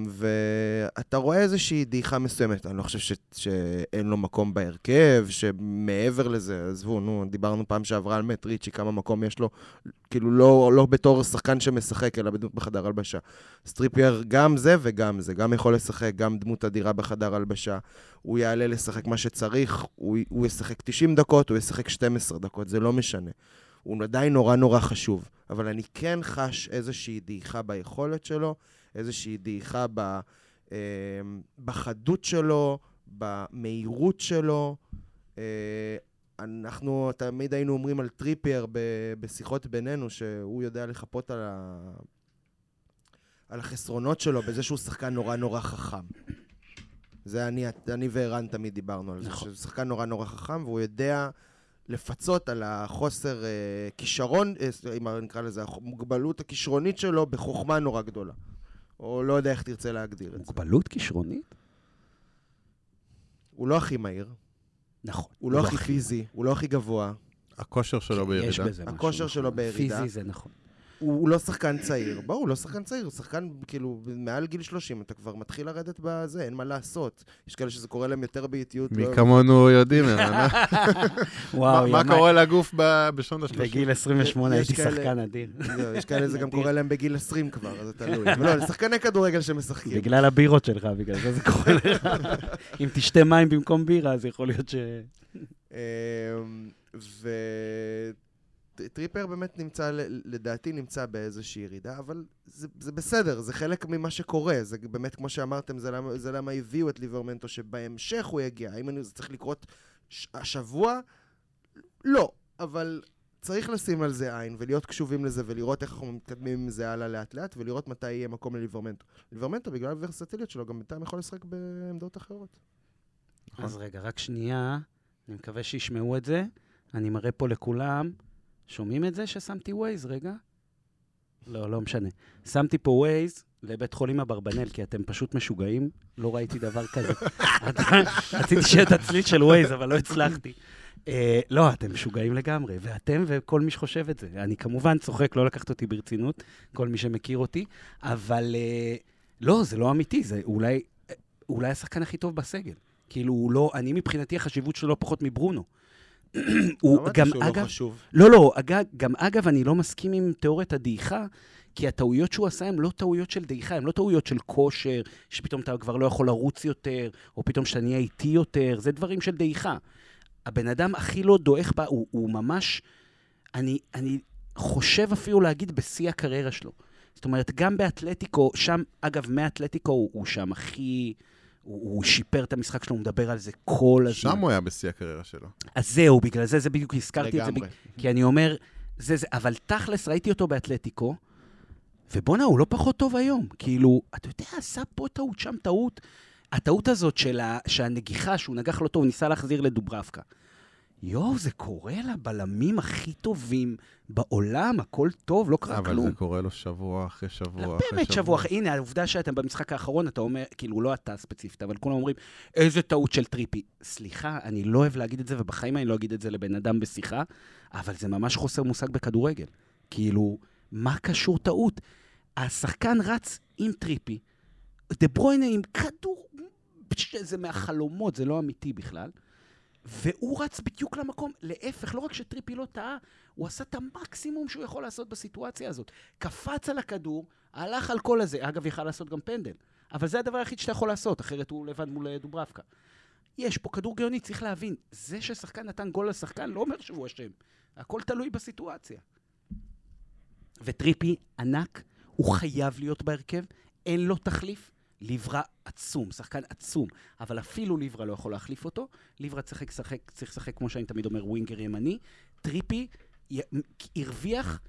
ואתה רואה איזושהי דעיכה מסוימת. אני לא חושב ש, שאין לו מקום בהרכב, שמעבר לזה, עזבו, נו, דיברנו פעם שעברה על מט ריצ'י, כמה מקום יש לו, כאילו לא, לא בתור שחקן שמשחק, אלא בדמות בחדר הלבשה. טריפייר גם זה וגם זה, גם יכול לשחק, גם דמות אדירה בחדר הלבשה. הוא יעלה לשחק מה שצריך, הוא, הוא ישחק 90 דקות, הוא ישחק 12 דקות, זה לא משנה. הוא עדיין נורא נורא חשוב, אבל אני כן חש איזושהי דעיכה ביכולת שלו, איזושהי דעיכה ב, אה, בחדות שלו, במהירות שלו. אה, אנחנו תמיד היינו אומרים על טריפייר ב- בשיחות בינינו, שהוא יודע לחפות על, ה... על החסרונות שלו בזה שהוא שחקן נורא נורא חכם. זה אני, אני וערן תמיד דיברנו על זה, נכון. שהוא שחקן נורא נורא חכם, והוא יודע לפצות על החוסר אה, כישרון, אה, אם נקרא לזה, המוגבלות הכישרונית שלו בחוכמה נורא גדולה. או לא יודע איך תרצה להגדיר את זה. מוגבלות כישרונית? הוא לא הכי מהיר, נכון. הוא לא הכי פיזי, הוא לא הכי גבוה, הכושר שלו בירידה. יש בזה משהו. הכושר נכון. שלו בירידה. פיזי זה נכון. הוא, לא שחקן צעיר. ברור, הוא לא שחקן צעיר, הוא שחקן, כאילו, מעל גיל 30, אתה כבר מתחיל לרדת בזה, אין מה לעשות. יש כאלה שזה קורה להם יותר באיטיות. מי כמונו יודעים, אה? וואו, מה-. קורה לגוף ב- בשנות ה-30? בגיל 28 יש הייתי שחקן אדיר. לא, יש כאלה זה גם. קורה להם בגיל 20 כבר, אז זה תלוי. לא, לשחקני כדורגל שמשחקים. בגלל הבירות שלך, בגלל זה זה קורה לך. אם תשתה מים במקום בירה, אז יכול להיות ש... וטריפר באמת נמצא, לדעתי נמצא באיזושהי ירידה, אבל זה, זה בסדר, זה חלק ממה שקורה. זה באמת, כמו שאמרתם, זה למה, זה למה הביאו את ליברמנטו, שבהמשך הוא יגיע. האם אני, זה צריך לקרות ש- השבוע? לא, אבל צריך לשים על זה עין, ולהיות קשובים לזה, ולראות איך אנחנו מתקדמים עם זה הלאה לאט-לאט, ולראות מתי יהיה מקום לליברמנטו. ליברמנטו, בגלל הוורסטיליות שלו, גם בינתיים יכול לשחק בעמדות אחרות. אז רגע, רק שנייה, אני מקווה שישמעו את זה. אני מראה פה לכולם. שומעים את זה ששמתי ווייז? רגע. לא, לא משנה. שמתי פה ווייז לבית חולים אברבנל, כי אתם פשוט משוגעים. לא ראיתי דבר כזה. רציתי שיהיה תצליל של ווייז, אבל לא הצלחתי. אה, לא, אתם משוגעים לגמרי, ואתם וכל מי שחושב את זה. אני כמובן צוחק, לא לקחת אותי ברצינות, כל מי שמכיר אותי, אבל אה, לא, זה לא אמיתי, זה אולי, אולי השחקן הכי טוב בסגל. כאילו, הוא לא, אני מבחינתי החשיבות שלו לא פחות מברונו. הוא גם, שהוא לא חשוב. לא, לא, אגב, גם אגב, אני לא מסכים עם תיאוריית הדעיכה, כי הטעויות שהוא עשה הן לא טעויות של דעיכה, הן לא טעויות של כושר, שפתאום אתה כבר לא יכול לרוץ יותר, או פתאום שאתה נהיה איטי יותר, זה דברים של דעיכה. הבן אדם הכי לא דועך בה, הוא, הוא ממש, אני, אני חושב אפילו להגיד בשיא הקריירה שלו. זאת אומרת, גם באתלטיקו, שם, אגב, מאתלטיקו הוא, הוא שם הכי... הוא, הוא שיפר את המשחק שלו, הוא מדבר על זה כל הזמן. שם הוא היה בשיא הקריירה שלו. אז זהו, בגלל זה, זה בדיוק הזכרתי את זה. לגמרי. כי אני אומר, זה זה, אבל תכלס, ראיתי אותו באתלטיקו, ובואנה, הוא לא פחות טוב היום. כאילו, אתה יודע, עשה פה טעות, שם טעות. הטעות הזאת של ה, שהנגיחה, שהוא נגח לא טוב, הוא ניסה להחזיר לדוברבקה. יואו, זה קורה לבלמים הכי טובים בעולם, הכל טוב, לא קרה אבל כלום. זה קורה לו שבוע אחרי שבוע אחרי שבוע. באמת שבוע אחרי, הנה, העובדה שאתם במשחק האחרון, אתה אומר, כאילו, לא אתה ספציפית, אבל כולם אומרים, איזה טעות של טריפי. סליחה, אני לא אוהב להגיד את זה, ובחיים אני לא אגיד את זה לבן אדם בשיחה, אבל זה ממש חוסר מושג בכדורגל. כאילו, מה קשור טעות? השחקן רץ עם טריפי, דה ברוינה עם כדור, שזה מהחלומות, זה לא אמיתי בכלל. והוא רץ בדיוק למקום, להפך, לא רק שטריפי לא טעה, הוא עשה את המקסימום שהוא יכול לעשות בסיטואציה הזאת. קפץ על הכדור, הלך על כל הזה, אגב, יכל לעשות גם פנדל, אבל זה הדבר היחיד שאתה יכול לעשות, אחרת הוא לבד מול דוברבקה. יש פה כדור גאוני, צריך להבין, זה ששחקן נתן גול לשחקן לא אומר שהוא אשם, הכל תלוי בסיטואציה. וטריפי ענק, הוא חייב להיות בהרכב, אין לו תחליף. ליברה עצום, שחקן עצום, אבל אפילו ליברה לא יכול להחליף אותו. ליברה צריך לשחק, צריך לשחק, כמו שאני תמיד אומר, winger ימני. טריפי הרוויח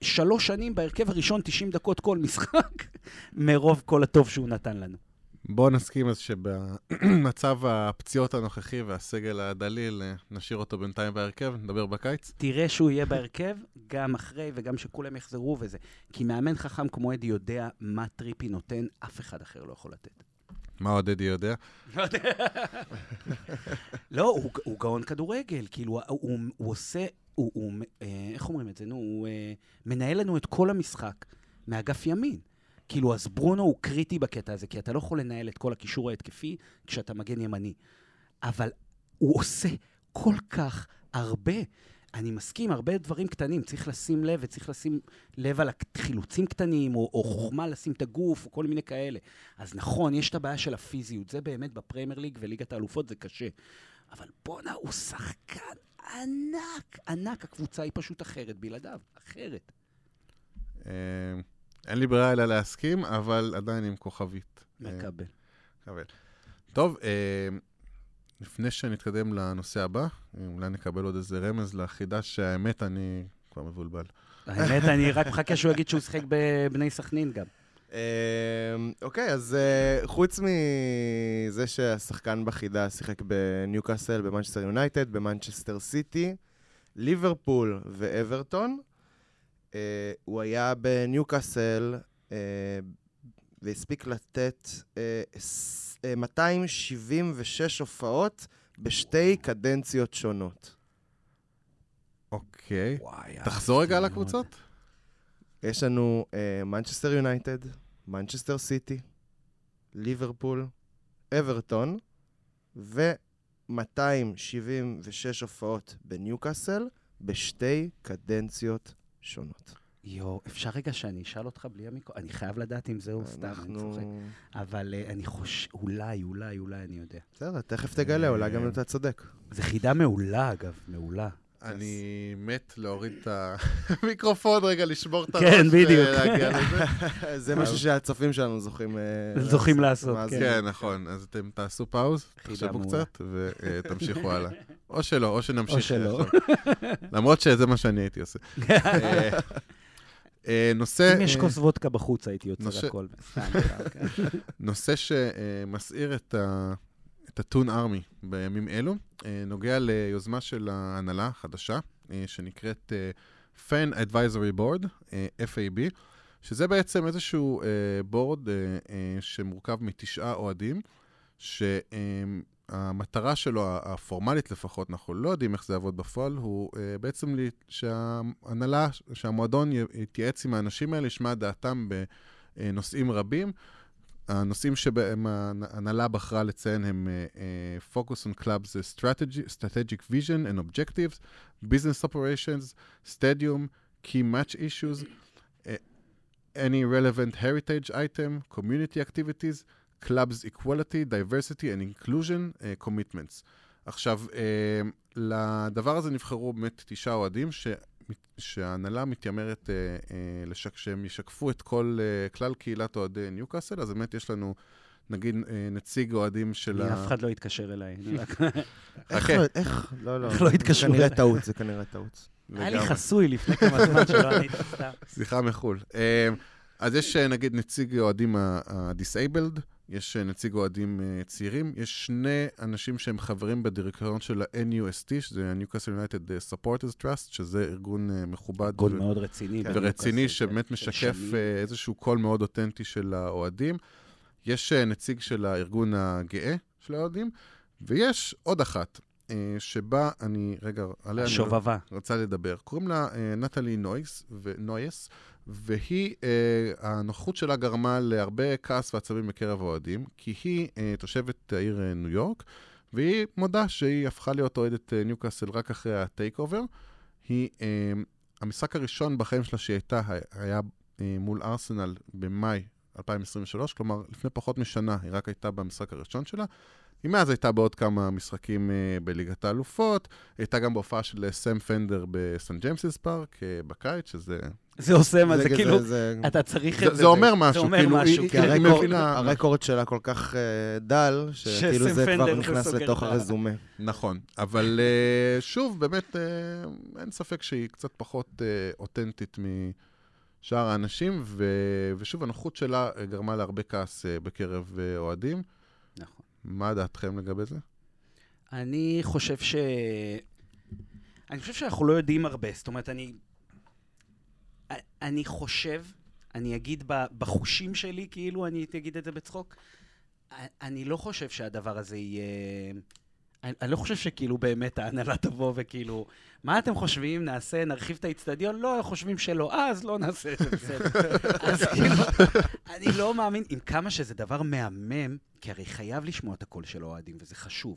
שלוש שנים בהרכב הראשון, 90 דקות כל משחק, מרוב כל הטוב שהוא נתן לנו. בואו נסכים אז שבמצב הפציעות הנוכחי והסגל הדליל, אה, נשאיר אותו בינתיים בהרכב, נדבר בקיץ. תראה שהוא יהיה בהרכב, גם אחרי וגם שכולם יחזרו וזה. כי מאמן חכם כמו אדי יודע מה טריפי נותן, אף אחד אחר לא יכול לתת. מה עוד אדי יודע? לא, הוא, הוא גאון כדורגל, כאילו, הוא, הוא, הוא עושה, הוא, הוא, אה, איך אומרים את זה? נו, הוא אה, מנהל לנו את כל המשחק מאגף ימין. כאילו, אז ברונו הוא קריטי בקטע הזה, כי אתה לא יכול לנהל את כל הקישור ההתקפי כשאתה מגן ימני. אבל הוא עושה כל כך הרבה. אני מסכים, הרבה דברים קטנים, צריך לשים לב וצריך לשים לב על החילוצים קטנים, או, או חוכמה לשים את הגוף, או כל מיני כאלה. אז נכון, יש את הבעיה של הפיזיות, זה באמת בפרמייר ליג וליגת האלופות זה קשה. אבל בואנה, הוא שחקן ענק, ענק, הקבוצה היא פשוט אחרת בלעדיו, אחרת. אין לי ברירה אלא להסכים, אבל עדיין עם כוכבית. אה, מקבל. מקבל. טוב, אה, לפני שנתקדם לנושא הבא, אה, אולי נקבל עוד איזה רמז לחידה שהאמת, אני כבר מבולבל. האמת, אני רק מחכה שהוא יגיד שהוא שיחק בבני סכנין גם. אוקיי, אז חוץ מזה שהשחקן בחידה שיחק בניוקאסל, במנצ'סטר יונייטד, במנצ'סטר סיטי, ליברפול ואברטון, הוא היה בניוקאסל אה, והספיק לתת ס- אה, 276 הופעות בשתי קדנציות שונות. אוקיי. וואי, תחזור רגע על. הקבוצות. יש לנו מנצ'סטר יונייטד, מנצ'סטר סיטי, ליברפול, אברטון, ו-276 הופעות בניוקאסל בשתי קדנציות שונות. יואו, אפשר רגע שאני אשאל אותך בלי המיקרו? אני חייב לדעת אם זהו סתם, אני. צוחק. אבל אה, אני חושב, אולי, אולי, אולי אני יודע. בסדר, תכף תגלה, אולי גם אתה צודק. זו חידה מעולה, אגב, מעולה. אני מת להוריד את המיקרופון רגע, לשבור את כן, הראש בדיוק. ולהגיע לזה. זה משהו שהצופים שלנו זוכים... אה, זוכים לעשות? כן. כן, נכון. אז אתם תעשו פאוז, תחשבו. קצת, ותמשיכו הלאה. או שלא, או שנמשיך. או שלא. עכשיו. למרות שזה מה שאני הייתי עושה. אה, נושא... אם יש כוס וודקה בחוץ, הייתי יוצר נושא- הכל. כן. נושא שמסעיר את, ה... את הטון ארמי בימים אלו, אה, נוגע ליוזמה של ההנהלה החדשה, אה, שנקראת אה, Fan Advisory Board, FAB, שזה בעצם איזשהו בורד שמורכב מתשעה אוהדים, שהמטרה שלו, הפורמלית לפחות, אנחנו לא יודעים איך זה יעבוד בפועל, הוא בעצם שההנהלה, שהמועדון יתייעץ עם האנשים האלה, ישמע דעתם בנושאים רבים. הנושאים שבהם ההנהלה בחרה לציין הם uh, uh, Focus on Clubs uh, strategy, Strategic Vision and Objectives, Business Operations, Stadium, Key Match Issues, uh, any relevant heritage item, community activities, Clubs Equality, Diversity and Inclusion uh, Commitments. עכשיו, uh, לדבר הזה נבחרו באמת תשעה אוהדים, ש... שההנהלה מתיימרת uh, uh, לשק... שהם ישקפו את כל, uh, כלל קהילת אוהדי ניוקאסל, אז באמת יש לנו, נגיד, uh, נציג אוהדים של ה... אף אחד לא יתקשר אליי. איך חכה. לא- איך? לא, לא. איך לא זה התקשרו כנראה אליי? טעות, זה כנראה טעות. היה לי. חסוי לפני כמה זמן שלא ענית סתם. שיחה מחו"ל. אה, אז יש אה, נגיד נציג אוהדים ה-disabled, יש אה, נציג אוהדים אה, צעירים, יש שני אנשים שהם חברים בדירקטוריון של ה-NUST, שזה ה-Newcastle United אה, Supporters Trust, שזה ארגון מכובד ארגון ו- מאוד רציני. כן, ורציני, שבאמת משקף שנים. אה, איזשהו קול מאוד אותנטי של האוהדים. יש נציג של הארגון הגאה של האוהדים, ויש עוד אחת, שבה אני, רגע, עליה אני השובבה. רצה לדבר. קוראים לה נטלי נויס, ונויס, והיא, אה, הנוכחות שלה גרמה להרבה כעס ועצבים בקרב האוהדים, כי היא אה, תושבת העיר אה, ניו יורק, והיא מודה שהיא הפכה להיות אוהדת אה, ניוקאסל רק אחרי ה takeover. היא, אה, המשחק הראשון בחיים שלה שהיא הייתה, היה אה, מול ארסנל במאי 2023, כלומר, לפני פחות משנה היא רק הייתה במשחק הראשון שלה. היא מאז הייתה בעוד כמה משחקים אה, בליגת האלופות, היא הייתה גם בהופעה של אה, סם פנדר בסן ג'יימסיס פארק אה, בקיץ, שזה... זה עושה מה, זה כאילו, זה- אתה צריך זה- את זה. זה אומר משהו, כאילו, משהו, היא- הרקורד- מבינה- הרקורד שלה כל כך דל, שכאילו זה כבר נכנס לתוך הרזומה. נכון, אבל שוב, באמת, אין ספק שהיא קצת פחות אותנטית משאר האנשים, ו- ושוב, הנוחות שלה גרמה להרבה כעס בקרב אוהדים. נכון. מה דעתכם לגבי זה? אני חושב ש... אני חושב שאנחנו לא יודעים הרבה. זאת אומרת, אני... אני חושב, אני אגיד בחושים שלי, כאילו, אני אגיד את זה בצחוק, אני לא חושב שהדבר הזה יהיה... אני, אני לא חושב שכאילו באמת ההנהלה תבוא וכאילו, מה אתם חושבים, נעשה, נרחיב את האיצטדיון? לא, חושבים שלא, אז לא נעשה את זה, בסדר. אז כאילו, אני לא מאמין, עם כמה שזה דבר מהמם, כי הרי חייב לשמוע את הקול של האוהדים, וזה חשוב.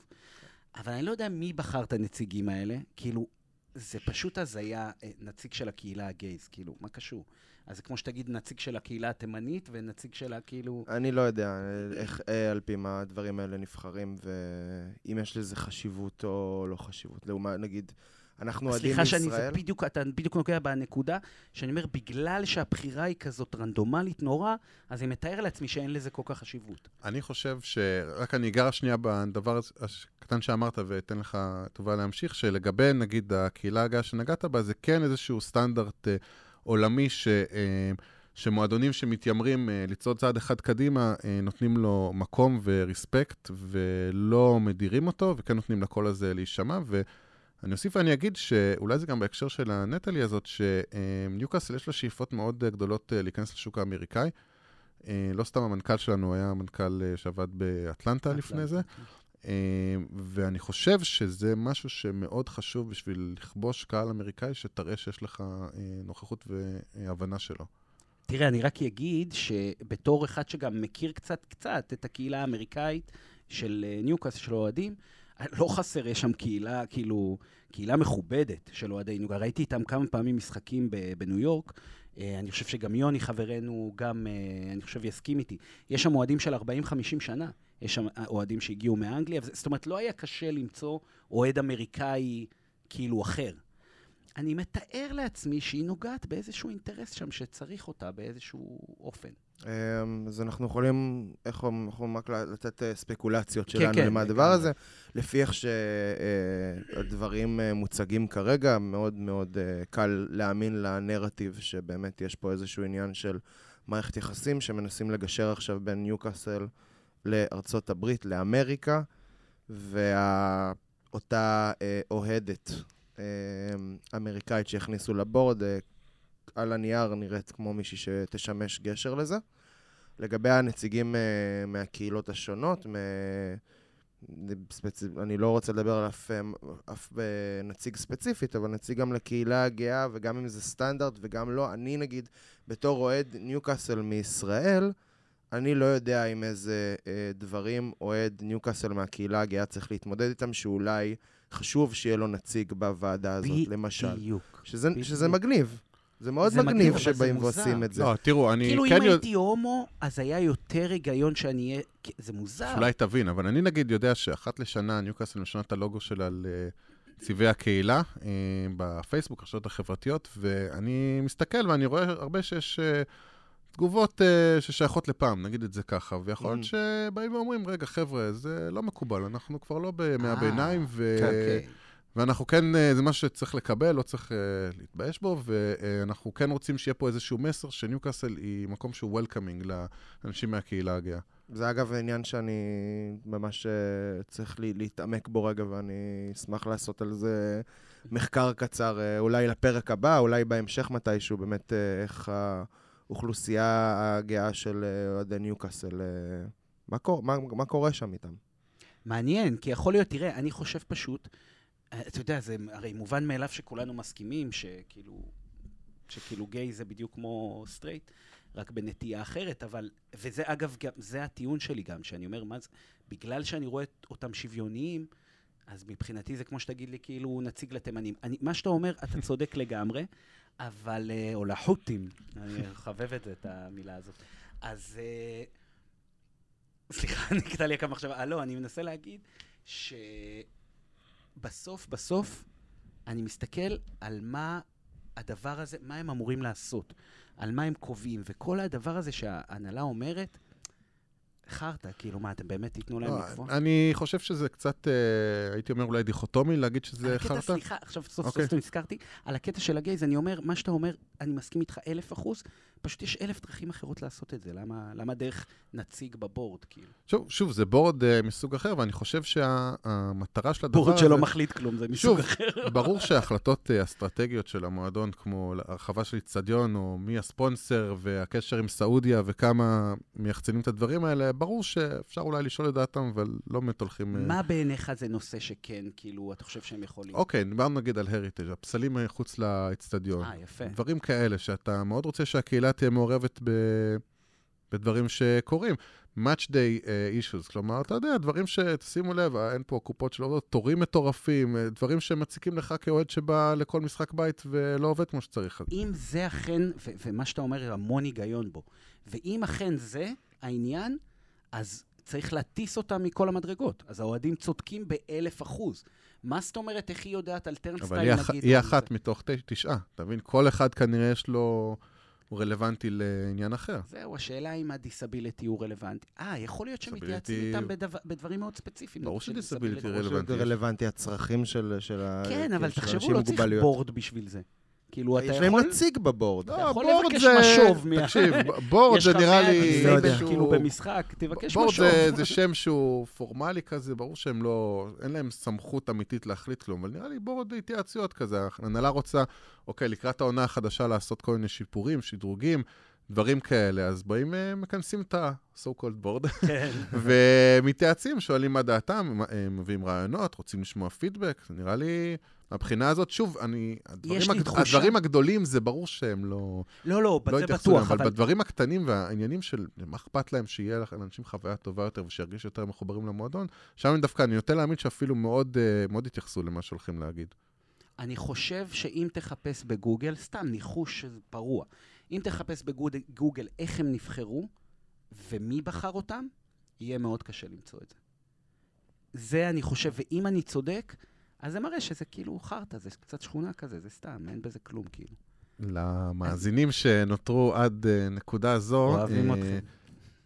אבל אני לא יודע מי בחר את הנציגים האלה, כאילו, זה פשוט הזיה, אה, נציג של הקהילה הגייז, כאילו, מה קשור? אז זה כמו שתגיד נציג של הקהילה התימנית ונציג שלה, כאילו... אני לא יודע איך, אה, על פי מה הדברים האלה נבחרים, ואם יש לזה חשיבות או לא חשיבות. לעומת, נגיד, אנחנו אוהדים סליחה שאני, זה. בדיוק, אתה בדיוק נוגע בנקודה, שאני אומר, בגלל שהבחירה היא כזאת רנדומלית נורא, אז אני מתאר לעצמי שאין לזה כל כך חשיבות. אני חושב ש... רק אני אגע שנייה בדבר הקטן שאמרת ואתן לך טובה להמשיך, שלגבי, נגיד, הקהילה הגאה שנגעת בה, זה כן איזשהו סטנדרט אה, עולמי ש... אה, שמועדונים שמתיימרים אה, לצעוד צעד אחד קדימה, אה, נותנים לו מקום ורספקט ולא מדירים אותו, וכן נותנים לקול הזה להישמע. ואני אוסיף ואני אגיד שאולי זה גם בהקשר של הנטלי הזאת, שניוקאסל יש לה שאיפות מאוד גדולות להיכנס לשוק האמריקאי. לא סתם המנכ"ל שלנו היה מנכ"ל אה, שעבד באטלנטה לפני זה, אה, ואני חושב שזה משהו שמאוד חשוב בשביל לכבוש קהל אמריקאי, שתראה שיש לך אה, נוכחות והבנה שלו. תראה, אני רק אגיד שבתור אחד שגם מכיר קצת קצת את הקהילה האמריקאית של אה, ניוקאסל, של אוהדים, לא חסר, יש שם קהילה, כאילו, קהילה מכובדת של אוהדי ניוקאסל. ראיתי איתם כמה פעמים משחקים בניו יורק. אה, אני חושב שגם יוני חברנו גם, אה, אני חושב, יסכים איתי. יש שם אוהדים של 40-50 שנה. יש שם אוהדים שהגיעו מאנגליה. זאת אומרת, לא היה קשה למצוא אוהד אמריקאי כאילו אחר. אני מתאר לעצמי שהיא נוגעת באיזשהו אינטרס שם שצריך אותה באיזשהו אופן. אמ, אז אנחנו יכולים, איך יכולים רק לתת אה, ספקולציות כן, שלנו כן, למה הדבר לגמרי. הזה. לפי איך שהדברים אה, מוצגים כרגע, מאוד מאוד אה, קל להאמין לנרטיב שבאמת יש פה איזשהו עניין של מערכת יחסים שמנסים לגשר עכשיו בין ניוקאסל לארצות הברית, לאמריקה, ואותה אוהדת אה, אמריקאית שהכניסו לבורד, אה, על הנייר נראית כמו מישהי שתשמש גשר לזה. לגבי הנציגים uh, מהקהילות השונות, מ... ספצ... אני לא רוצה לדבר על אף, אה, אף uh, נציג ספציפית, אבל נציג גם לקהילה הגאה, וגם אם זה סטנדרט וגם לא. אני נגיד, בתור אוהד ניוקאסל מישראל, אני לא יודע עם איזה uh, דברים אוהד ניוקאסל מהקהילה הגאה צריך להתמודד איתם, שאולי חשוב שיהיה לו נציג בוועדה הזאת, למשל. בדיוק. שזה, בדיוק. שזה מגניב. זה מאוד זה מגניב, שבאים. ועושים את זה. לא, תראו, אני כאילו, כן אם יודע... הייתי הומו, אז היה יותר היגיון שאני אהיה... זה מוזר. אולי תבין, אבל אני נגיד יודע שאחת לשנה ניוקאסל משנה את הלוגו שלה לצבעי הקהילה אה, בפייסבוק, הרשתות החברתיות, ואני מסתכל ואני רואה הרבה שיש אה, תגובות אה, ששייכות לפעם, נגיד את זה ככה, ויכול להיות Mm. שבאים ואומרים, רגע, חבר'ה, זה לא מקובל, אנחנו כבר לא בימי הביניים, ו... אוקיי. ואנחנו כן, אה, זה משהו שצריך לקבל, לא צריך אה, להתבייש בו, ואנחנו כן רוצים שיהיה פה איזשהו מסר שניוקאסל היא מקום שהוא וולקאמינג לאנשים מהקהילה הגאה. זה אגב עניין שאני ממש אה, צריך לי, להתעמק בו רגע, ואני אשמח לעשות על זה מחקר קצר, אולי לפרק הבא, אולי בהמשך מתישהו, באמת איך האוכלוסייה הגאה של אוהדי ניוקאסל, מה, קור, מה, מה קורה שם איתם? מעניין, כי יכול להיות, תראה, אני חושב פשוט, אתה יודע, זה הרי מובן מאליו שכולנו מסכימים שכאילו, שכאילו גיי זה בדיוק כמו סטרייט, רק בנטייה אחרת, אבל, וזה אגב, גם, זה הטיעון שלי גם, שאני אומר, מה זה, בגלל שאני רואה אותם שוויוניים, אז מבחינתי זה כמו שתגיד לי, כאילו, נציג לתימנים. אני, מה שאתה אומר, אתה צודק לגמרי, אבל, אה, או לחות'ים, אני מחבב את זה, את המילה הזאת. אז... אה, סליחה, נקטע לי כמה מחשבה. אה, לא, אני מנסה להגיד שבסוף, בסוף, אני מסתכל על מה הדבר הזה, מה הם אמורים לעשות, על מה הם קובעים, וכל הדבר הזה שההנהלה אומרת, חרטא, כאילו, מה, אתם באמת תיתנו להם לא, לקבוע? אני חושב שזה קצת, אה, הייתי אומר אולי דיכוטומי להגיד שזה חרטא. סליחה, עכשיו סוף אוקיי. סוף נזכרתי, על הקטע של הגייז, אני אומר, מה שאתה אומר, אני מסכים איתך אלף אחוז, פשוט יש אלף דרכים אחרות לעשות את זה. למה, למה דרך נציג בבורד, כאילו? שוב, שוב, זה בורד אה, מסוג אחר, ואני חושב שהמטרה של הדבר הזה... בורד שלא מחליט כלום, זה מסוג שוב, אחר. ברור שההחלטות אה, אסטרטגיות של המועדון, כמו הרחבה של איצטדיון, או מי הספונסר, והקשר עם סעודיה, וכמה מייחצנים את הדברים האלה, ברור שאפשר אולי לשאול את דעתם, אבל לא באמת הולכים... אה, מה בעיניך זה נושא שכן, כאילו, אתה חושב שהם יכולים? אוקיי, דיברנו נגיד על הריטג', הפסלים מחוץ לאיצטדיון. אה, יפה. דברים כאלה, שאתה מאוד רוצה שהקהילה תהיה מעורבת ב... בדברים שקורים. Match day uh, issues, כלומר, אתה יודע, דברים שתשימו לב, אה, אין פה קופות שעובדות, תורים מטורפים, אה, דברים שמציקים לך כאוהד שבא לכל משחק בית ולא עובד כמו שצריך. אם זה אכן, ו- ומה שאתה אומר, המון היגיון בו, ואם אכן זה העניין, אז צריך להטיס אותם מכל המדרגות. אז האוהדים צודקים באלף אחוז. מה זאת אומרת, איך היא יודעת על אבל turnstile, נגיד? אח... היא אחת? מתוך. תשעה, אתה מבין? כל אחד כנראה יש לו... הוא רלוונטי לעניין אחר. זהו, השאלה אם הדיסביליטי הוא רלוונטי. אה, יכול להיות שמתייעצים Disability- איתם בדבר, בדברים מאוד ספציפיים. ברור disability. רלוונטי. זה רלוונטי הצרכים של, של, ה- כן, אבל של תחשבו, לא צריך. בורד בשביל זה. כאילו, אתה יש להם יכול... נציג בבורד. אתה יכול בורד לבקש משוב תקשיב, בורד זה נראה 100 לי... לא כאילו במשחק, תבקש בורד משוב. זה, זה שם שהוא פורמלי כזה, ברור שהם לא, אין להם סמכות אמיתית להחליט כלום, אבל נראה לי בורד התייעצויות כזה. ההנהלה רוצה, אוקיי, לקראת העונה החדשה לעשות כל מיני שיפורים, שדרוגים, דברים כאלה, אז באים, אה, מכנסים את ה-so called board, כן. ומתייעצים, שואלים מה דעתם, הם מביאים רעיונות, רוצים לשמוע פידבק, נראה לי... מהבחינה הזאת, שוב, אני... הדברים, הגד... תחושה- הדברים הגדולים, זה ברור שהם לא, לא, לא, לא זה בטוח, אבל אבל... בדברים הקטנים והעניינים של מה אכפת להם שיהיה לאנשים חוויה טובה יותר ושירגישו יותר מחוברים למועדון, שם דווקא, אני נוטה להאמין שאפילו מאוד, אה, מאוד התייחסו למה שהולכים להגיד. אני חושב שאם תחפש בגוגל, סתם ניחוש פרוע, אם תחפש בגוגל איך הם נבחרו ומי בחר אותם, יהיה מאוד קשה למצוא את זה. זה אני חושב, ואם אני צודק, אז זה מראה שזה כאילו חרטא, זה קצת שכונה כזה, זה סתם, אין בזה כלום, כאילו. למאזינים שנותרו עד אה, נקודה זו, אוהבים אה, אתכם.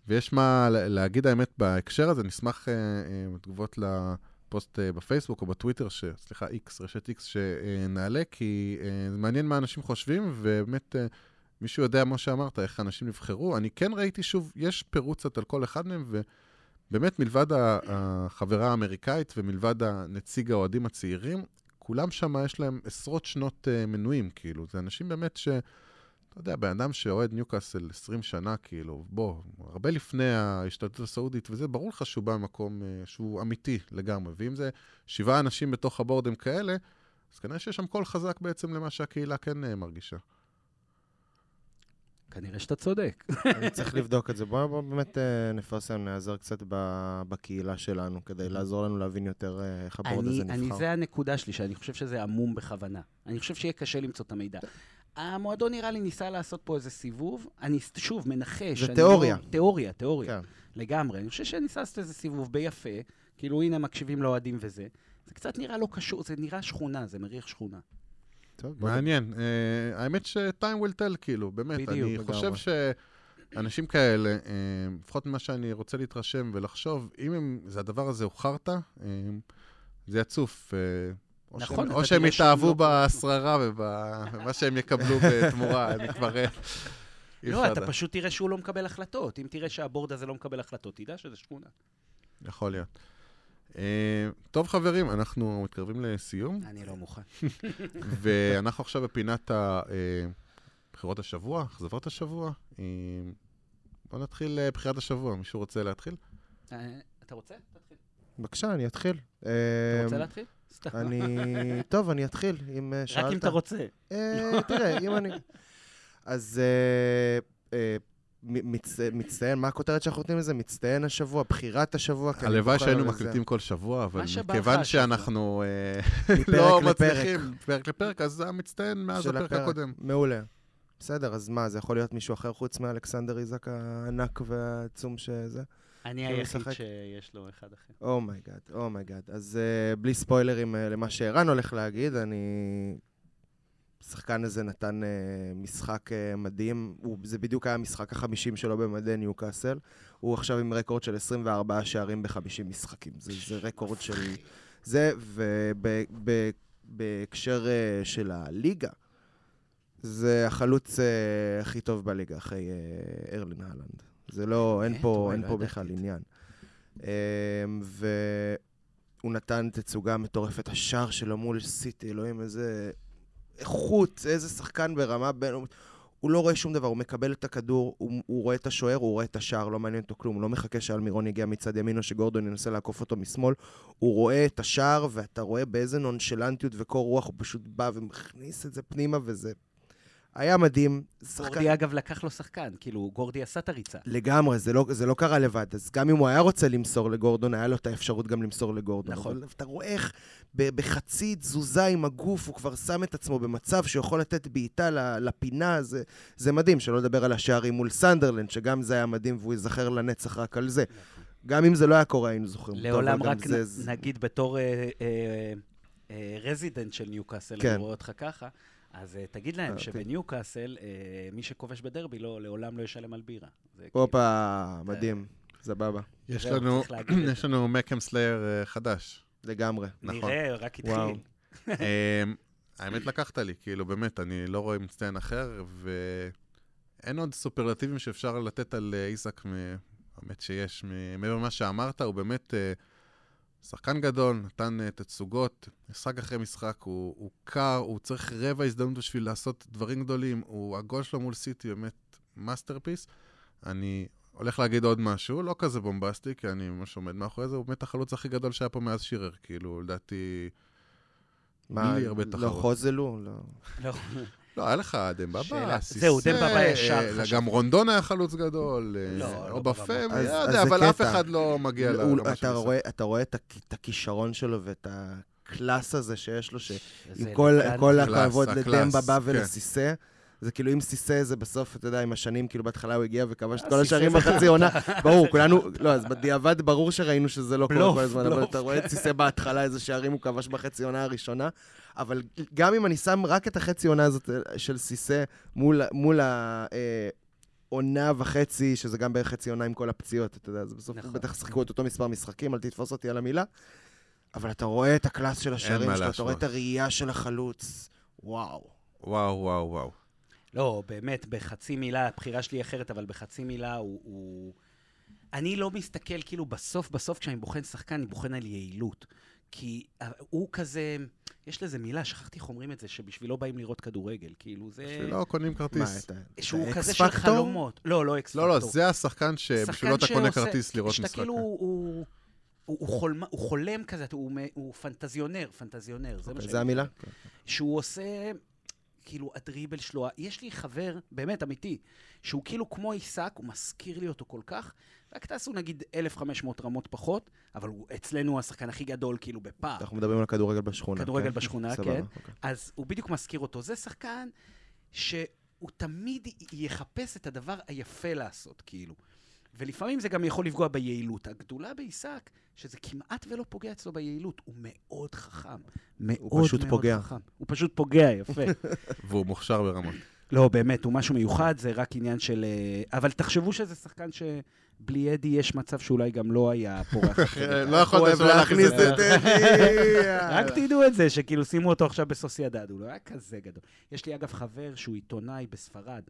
ויש מה להגיד האמת בהקשר הזה, נשמח אה, בתגובות לפוסט בפייסבוק או בטוויטר, ש... סליחה, איקס, רשת איקס, שנעלה, כי זה מעניין מה אנשים חושבים, ובאמת מישהו יודע מה שאמרת, איך אנשים נבחרו. אני כן ראיתי שוב, יש פירוט קצת על כל אחד מהם, ובאמת מלבד החברה האמריקאית ומלבד הנציג האוהדים הצעירים, כולם שם יש להם עשרות שנות uh, מנויים, כאילו. זה אנשים באמת ש... אתה יודע, בן אדם שאוהד ניוקאסל 20 שנה, כאילו, בוא, הרבה לפני ההשתלטות הסעודית, וזה, ברור לך שהוא בא ממקום uh, שהוא אמיתי לגמרי. ואם זה שבעה אנשים בתוך הבורד הם כאלה, אז כנראה שיש שם קול חזק בעצם למה שהקהילה כן uh, מרגישה. כנראה שאתה צודק. אני צריך לבדוק את זה. בואו בוא באמת אה, נפרסם, נעזר קצת בקהילה שלנו, כדי לעזור לנו להבין יותר אה, איך הבורד אני, הזה אני, נבחר. זה הנקודה שלי, שאני חושב שזה עמום בכוונה. אני חושב שיהיה קשה למצוא את המידע. המועדון נראה לי ניסה לעשות פה איזה סיבוב. אני שוב מנחש. זה אני תיאוריה. לא, תיאוריה, תיאוריה. כן. לגמרי. אני חושב שניסה לעשות איזה סיבוב ביפה. כאילו, הנה, מקשיבים לאוהדים וזה. זה קצת נראה לא קשור, זה נראה שכונה, זה מריח שכונה. טוב, מעניין. Uh, האמת ש-time will tell, כאילו, באמת. בדיוק, אני לגמרי. חושב שאנשים כאלה, uh, לפחות ממה שאני רוצה להתרשם ולחשוב, אם הם, זה הדבר הזה הוא חרטא, uh, זה יצוף. Uh, או נכון, שהם, או שהם יתאהבו לא- בשררה ובמה שהם יקבלו בתמורה, אני כבר... אה, לא, אתה. פשוט תראה שהוא לא מקבל החלטות. אם תראה שהבורד הזה לא מקבל החלטות, תדע שזה שכונה. יכול להיות. אה, טוב, חברים, אנחנו מתקרבים לסיום, אני לא מוכן. ואנחנו עכשיו בפינת ה- אה, בחירות השבוע, אכזבות השבוע. אה, בואו נתחיל בחירת השבוע, מישהו רוצה להתחיל? אתה רוצה? תתחיל. בבקשה, אני אתחיל. אתה רוצה להתחיל? סתם. אני... טוב, אני אתחיל, אם שאלת. רק אם אתה רוצה. אה, תראה, אם אני... אז מצ- מצטיין, מה הכותרת שאנחנו נותנים לזה? מצטיין השבוע, בחירת השבוע. הלוואי שהיינו לזה. מקליטים כל שבוע, אבל מכיוון. שאנחנו אה, לא. מצליחים, פרק לפרק, אז זה המצטיין מאז הפרק הקודם. מעולה. בסדר, אז מה, זה יכול להיות מישהו אחר חוץ מאלכסנדר איזק הענק והעצום שזה? אני כאילו היחיד. שיש לו אחד אחר. אומייגאד, אומייגאד. אז אה, בלי ספוילרים אה, למה שערן הולך להגיד, אני... השחקן הזה נתן uh, משחק uh, מדהים, הוא, זה בדיוק היה המשחק החמישים שלו במדי ניוקאסל. הוא עכשיו עם רקורד של 24 שערים ב-50 משחקים. זה, זה רקורד של... זה, ובהקשר uh, של הליגה, זה החלוץ uh, הכי טוב בליגה אחרי uh, ארלין הלנד. זה לא, אין באמת? פה, אין לא פה בכלל. עניין. אמ, והוא נתן תצוגה מטורפת, השער שלו מול סיטי, אלוהים, איזה איכות, איזה שחקן ברמה בינלאומית. הוא לא רואה שום דבר, הוא מקבל את הכדור, הוא, הוא רואה את השוער, הוא רואה את השער, לא מעניין אותו כלום, הוא לא מחכה שאלמירון יגיע מצד ימין או שגורדון ינסה לעקוף אותו משמאל. הוא רואה את השער, ואתה רואה באיזה נונשלנטיות וקור רוח הוא פשוט בא ומכניס את זה פנימה, וזה היה מדהים. שחקן... גורדי, אגב, לקח לו שחקן. כאילו, גורדי עשה את הריצה. לגמרי, זה לא, זה לא קרה לבד. אז גם אם הוא היה רוצה למסור לגורדון, היה לו את האפשרות גם למסור לגורדון. נכון. אבל אתה רואה איך בחצי תזוזה עם הגוף, הוא כבר שם את עצמו במצב שיכול לתת בעיטה לפינה, זה, זה מדהים. שלא לדבר על השערים מול סנדרלנד, שגם זה היה מדהים והוא ייזכר לנצח רק על זה. גם אם זה לא היה קורה, היינו זוכרים. לעולם רק זה, נ- זה... נגיד בתור אה, אה, אה, resident של ניוקאסל, כן. אני רואה אותך ככה, אז אה, תגיד להם אה, שבניוקאסל, אה, מי שכובש בדרבי לא, לעולם לא ישלם על בירה. זה כאילו- הופה, מדהים. סבבה. יש לנו, Mackem slayer חדש. לגמרי. נכון. נראה, רק. התחיל. אמ, האמת לקחת לי, כאילו, באמת, אני לא רואה מצטיין אחר, ואין עוד סופרלטיבים שאפשר לתת על איזק, האמת שיש, מעבר למה שאמרת, הוא באמת אה, שחקן גדול, נתן אה, תצוגות, משחק אחרי משחק, הוא, הוא קר, הוא צריך רבע הזדמנות בשביל לעשות דברים גדולים, הוא, הגול שלו מול סיטי באמת masterpiece. אני הולך להגיד עוד משהו, לא כזה בומבסטי, כי אני ממש עומד מאחורי זה, הוא באמת החלוץ הכי גדול שהיה פה מאז שירר, כאילו, לדעתי... מה, בלי הרבה לא. חוזלו? לא. לא. לא, היה לך דמבבה. סיסא, זהו, דמבבה ישר אה. גם רונדון היה חלוץ גדול, אה, לא, לא או. בפם, אז- לא יודע, זה אבל אף. אחד לא מגיע לרמה אתה של רואה, אתה רואה את, הכ- את הכישרון שלו ואת הקלאס הזה שיש לו, שעם כל, הכבוד לדמבבה כן. ולסיסא, זה כאילו אם סיסא זה בסוף, אתה יודע, עם השנים, כאילו בהתחלה הוא הגיע וכבש את אה, כל השערים בחצי עונה. ברור, כולנו, לא, אז בדיעבד ברור שראינו שזה לא קורה כל הזמן, אבל. אתה רואה את סיסא בהתחלה, איזה שערים הוא כבש בחצי עונה הראשונה. אבל גם אם אני שם רק את החצי עונה הזאת אה, של סיסא מול, מול העונה וחצי, שזה גם בערך חצי עונה עם כל הפציעות, אתה יודע, אז בסוף נכון. בטח שיחקו את אותו מספר משחקים, אל תתפוס אותי על המילה. אבל אתה רואה את הקלאס של השערים שלו, אתה רואה. את הראייה של החלוץ, וואו. וואו, וואו, וואו. לא, באמת, בחצי מילה, הבחירה שלי אחרת, אבל בחצי מילה הוא... הוא... אני לא מסתכל, כאילו, בסוף, בסוף, כשאני בוחן שחקן, אני בוחן על יעילות. כי אה, הוא כזה, יש לזה מילה, שכחתי איך אומרים את זה, שבשבילו באים לראות כדורגל. כאילו, זה... שלא קונים מה, כרטיס. את ה- את שהוא האקס כזה של? חלומות. לא, לא אקס לא, לא. זה השחקן שבשבילו אתה קונה כרטיס לראות שאתה משחק. כאילו, הוא, הוא, הוא, חולם, הוא חולם כזה, הוא, הוא פנטזיונר, פנטזיונר, זה מה אוקיי, שאני זה המילה? שהוא עושה, כאילו, הדריבל שלו, יש לי חבר, באמת, אמיתי, שהוא כאילו כמו עיסק, הוא מזכיר לי אותו כל כך, רק תעשו נגיד 1,500 רמות פחות, אבל הוא אצלנו השחקן הכי גדול, כאילו, בפער. אנחנו מדברים על כדורגל בשכונה. כדורגל כן? בשכונה, סבבה, כן. אוקיי. אז הוא בדיוק מזכיר אותו. זה שחקן שהוא תמיד יחפש את הדבר היפה לעשות, כאילו. ולפעמים זה גם יכול לפגוע ביעילות. הגדולה בעיסק, שזה כמעט ולא פוגע אצלו ביעילות, הוא מאוד חכם. מאוד פשוט מאוד פוגע. חכם. הוא פשוט פוגע, יפה. והוא מוכשר ברמות. לא, באמת, הוא משהו מיוחד, זה רק עניין של... אה, אבל תחשבו שזה שחקן שבלי אדי יש מצב שאולי גם לא היה פורח. לא יכולת להכניס להכניס את אדי. רק תדעו את זה, שכאילו שימו אותו עכשיו בסוסיידד, הוא לא היה כזה גדול. יש לי אגב חבר שהוא עיתונאי בספרד,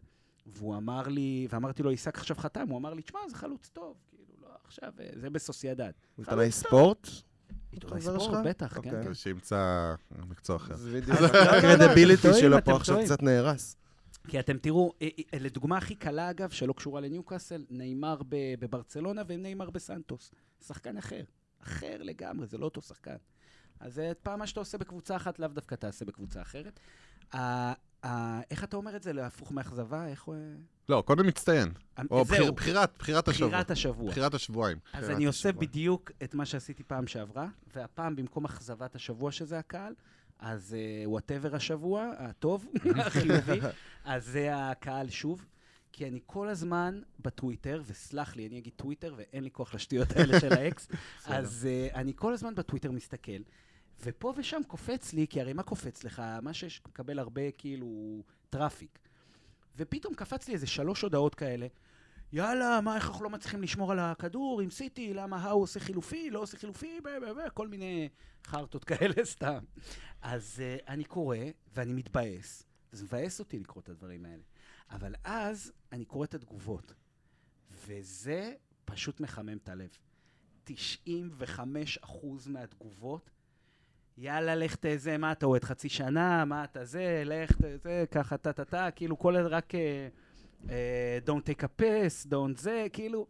והוא אמר לי, ואמרתי לו, עיסק עכשיו חתם, הוא אמר לי, תשמע, זה חלוץ טוב, כאילו, לא, עכשיו, אה, זה בסוסיידד. עיתונאי ספורט? עיתונאי ספורט? בטח, כן, אוקיי. כן. שימצא מקצוע אחר. זה בדיוק. לא, לא, לא, הקרדיביליטי שלו פה עכשיו. קצת נהרס. כי אתם תראו, אה, אה, לדוגמה הכי קלה אגב, שלא קשורה לניוקאסל, נאמר ב- בברצלונה ונאמר בסנטוס. שחקן אחר. אחר לגמרי, זה לא אותו שחקן. אז פעם מה שאתה עושה בקבוצה אחת, לאו דווקא תעשה בקבוצה אחרת. ה- ה- איך אתה אומר את זה? להפוך מאכזבה? איך הוא... לא, קודם מצטיין. או זהו, בחיר- בחירת, בחירת השבוע. בחירת השבוע. בחירת השבועיים. אז בחירת אני עושה השבוע. בדיוק את מה שעשיתי פעם שעברה, והפעם במקום אכזבת השבוע שזה הקהל, אז whatever השבוע, הטוב, החיובי, אז זה הקהל שוב. כי אני כל הזמן בטוויטר, וסלח לי, אני אגיד טוויטר, ואין לי כוח לשטויות האלה של האקס, אז אה, אני כל הזמן בטוויטר מסתכל, ופה ושם קופץ לי, כי הרי מה קופץ לך? מה שיש, מקבל הרבה כאילו traffic. ופתאום קפץ לי איזה שלוש הודעות כאלה. יאללה, מה, איך אנחנו לא מצליחים לשמור על הכדור עם סיטי? למה ההוא עושה חילופי, לא עושה חילופי, כל מיני חרטות כאלה סתם. אז אה, אני קורא, ואני מתבאס. זה מבאס אותי לקרוא את הדברים האלה. אבל אז אני קורא את התגובות, וזה פשוט מחמם את הלב. 95% מהתגובות, יאללה, לך תזה, מה אתה אוהד חצי שנה, מה אתה זה, לך תזה, ככה טה-טה-טה, כאילו כל זה רק אה, don't take a piss, don't זה, כאילו,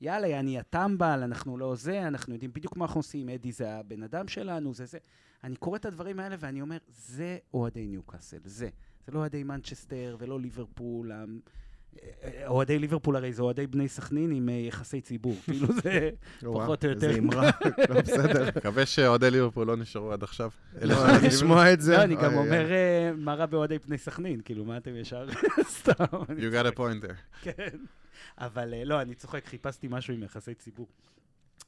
יאללה, יעני הטמבל, אנחנו לא זה, אנחנו יודעים בדיוק מה אנחנו עושים, אדי זה הבן אדם שלנו, זה זה. אני קורא את הדברים האלה ואני אומר, זה אוהדי ניוקאסל, זה. זה לא אוהדי מנצ'סטר ולא ליברפול. אוהדי ליברפול הרי זה אוהדי בני סכנין עם אה, יחסי ציבור. כאילו זה פחות או יותר. איזה אמרה, לא בסדר. מקווה שאוהדי ליברפול לא נשארו עד עכשיו. לא, לנו. לשמוע את זה. לא, אני גם אומר, אה, מה רע באוהדי בני סכנין? כאילו, מה אתם ישר... סתם. אני You got a point there. כן. אבל אה, לא, אני צוחק, חיפשתי משהו עם יחסי ציבור.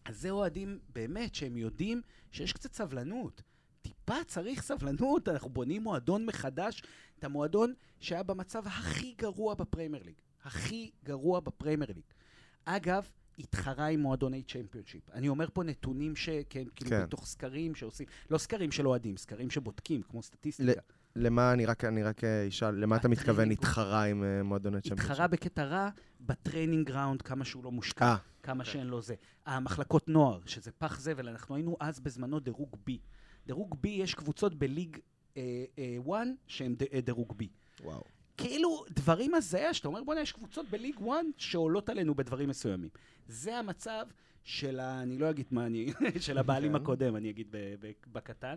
אז זה אוהדים באמת שהם יודעים שיש קצת סבלנות. טיפה צריך סבלנות, אנחנו בונים מועדון מחדש, את המועדון שהיה במצב הכי גרוע בפרמייר ליג. הכי גרוע בפרמייר ליג. אגב, התחרה עם מועדוני צ'מפיונשיפ. אני אומר פה נתונים שכן, כאילו, כן. בתוך סקרים שעושים, לא סקרים של אוהדים, סקרים שבודקים, כמו סטטיסטיקה. למה, אני רק אני רק אה, אשאל, למה אתה מתכוון. התחרה עם אה, מועדוני צ'מפיונשיפ? התחרה בקטע רע ב training ground, כמה שהוא לא מושקע. אה, כמה שאין לו זה. המחלקות נוער, שזה פח זבל, אנחנו היינו אז בזמנו דירוג B. דירוג B, יש קבוצות בליג 1 שהן ד- אה, דירוג B. וואו. כאילו, דברים הזיה, שאתה אומר, בוא'נה, יש קבוצות בליג 1 שעולות עלינו בדברים מסוימים. זה המצב של ה... אני לא אגיד מה אני... של הבעלים כן. הקודם, אני אגיד בקטן.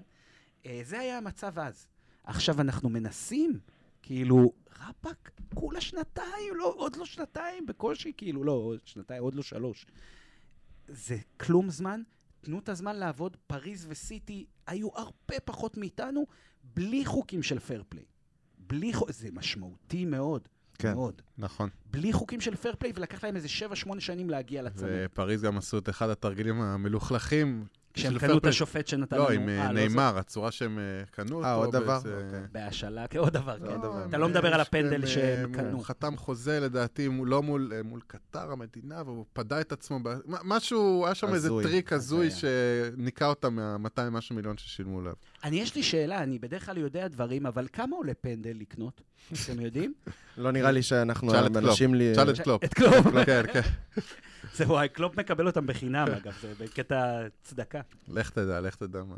אה, זה היה המצב אז. עכשיו אנחנו מנסים, כאילו, רבאק, כולה שנתיים, לא, עוד לא שנתיים, בקושי, כאילו, לא, עוד שנתיים, עוד לא שלוש. זה כלום זמן, תנו את הזמן לעבוד. פריז וסיטי היו הרבה פחות מאיתנו, בלי חוקים של fair play. בלי... חו- זה משמעותי מאוד. כן. מאוד. נכון. בלי חוקים של fair play, ולקח להם איזה 7-8 שנים להגיע לצמרת. ופריז גם עשו את אחד התרגילים המלוכלכים. כשהם קנו את השופט שנתן לא, לנו... עם אה, אה, נאמר, הצורה שהם אה, קנו אותו. אה, עוד דבר? אוקיי. בהשאלה, כעוד דבר, לא, כן. דבר. אתה לא מדבר על הפנדל הם, שהם קנו. הוא חתם חוזה לדעתי, לא מול מול קטאר המדינה, והוא פדה את עצמו. משהו, היה שם איזה. טריק הזוי. שניקה אותם מה-200 משהו מיליון ששילמו עליו. אני, יש לי שאלה, אני בדרך כלל יודע דברים, אבל כמה עולה פנדל לקנות? אתם יודעים? לא נראה לי שאנחנו תשאל את קלופ. אנשים. תשאל את קלופ. את קלופ. כן, כן. זה וואי, קלופ מקבל אותם בחינם, אגב, זה בקטע צדקה. לך תדע, לך תדע מה...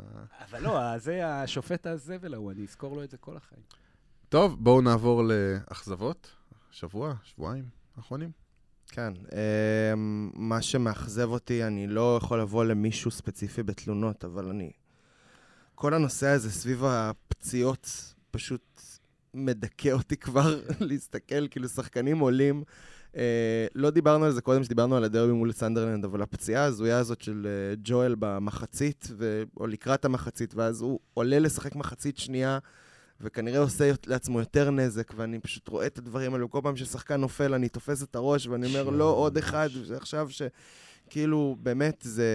אבל לא, זה השופט הזבל ההוא, אני אזכור לו את זה כל החיים. טוב, בואו נעבור לאכזבות. שבוע, שבועיים האחרונים. כן. אמ, מה שמאכזב אותי, אני לא יכול לבוא למישהו ספציפי בתלונות, אבל אני... כל הנושא הזה סביב הפציעות פשוט מדכא אותי כבר להסתכל, כאילו שחקנים עולים. אה, לא דיברנו על זה קודם, שדיברנו על הדרבי מול סנדרלנד, אבל הפציעה ההזויה הזאת של אה, ג'ואל במחצית, ו... או לקראת המחצית, ואז הוא עולה לשחק מחצית שנייה, וכנראה עושה לעצמו יותר נזק, ואני פשוט רואה את הדברים האלו. כל פעם ששחקן נופל, אני תופס את הראש, ואני אומר, לא, עוד אחד, ועכשיו ש... כאילו, באמת, זה...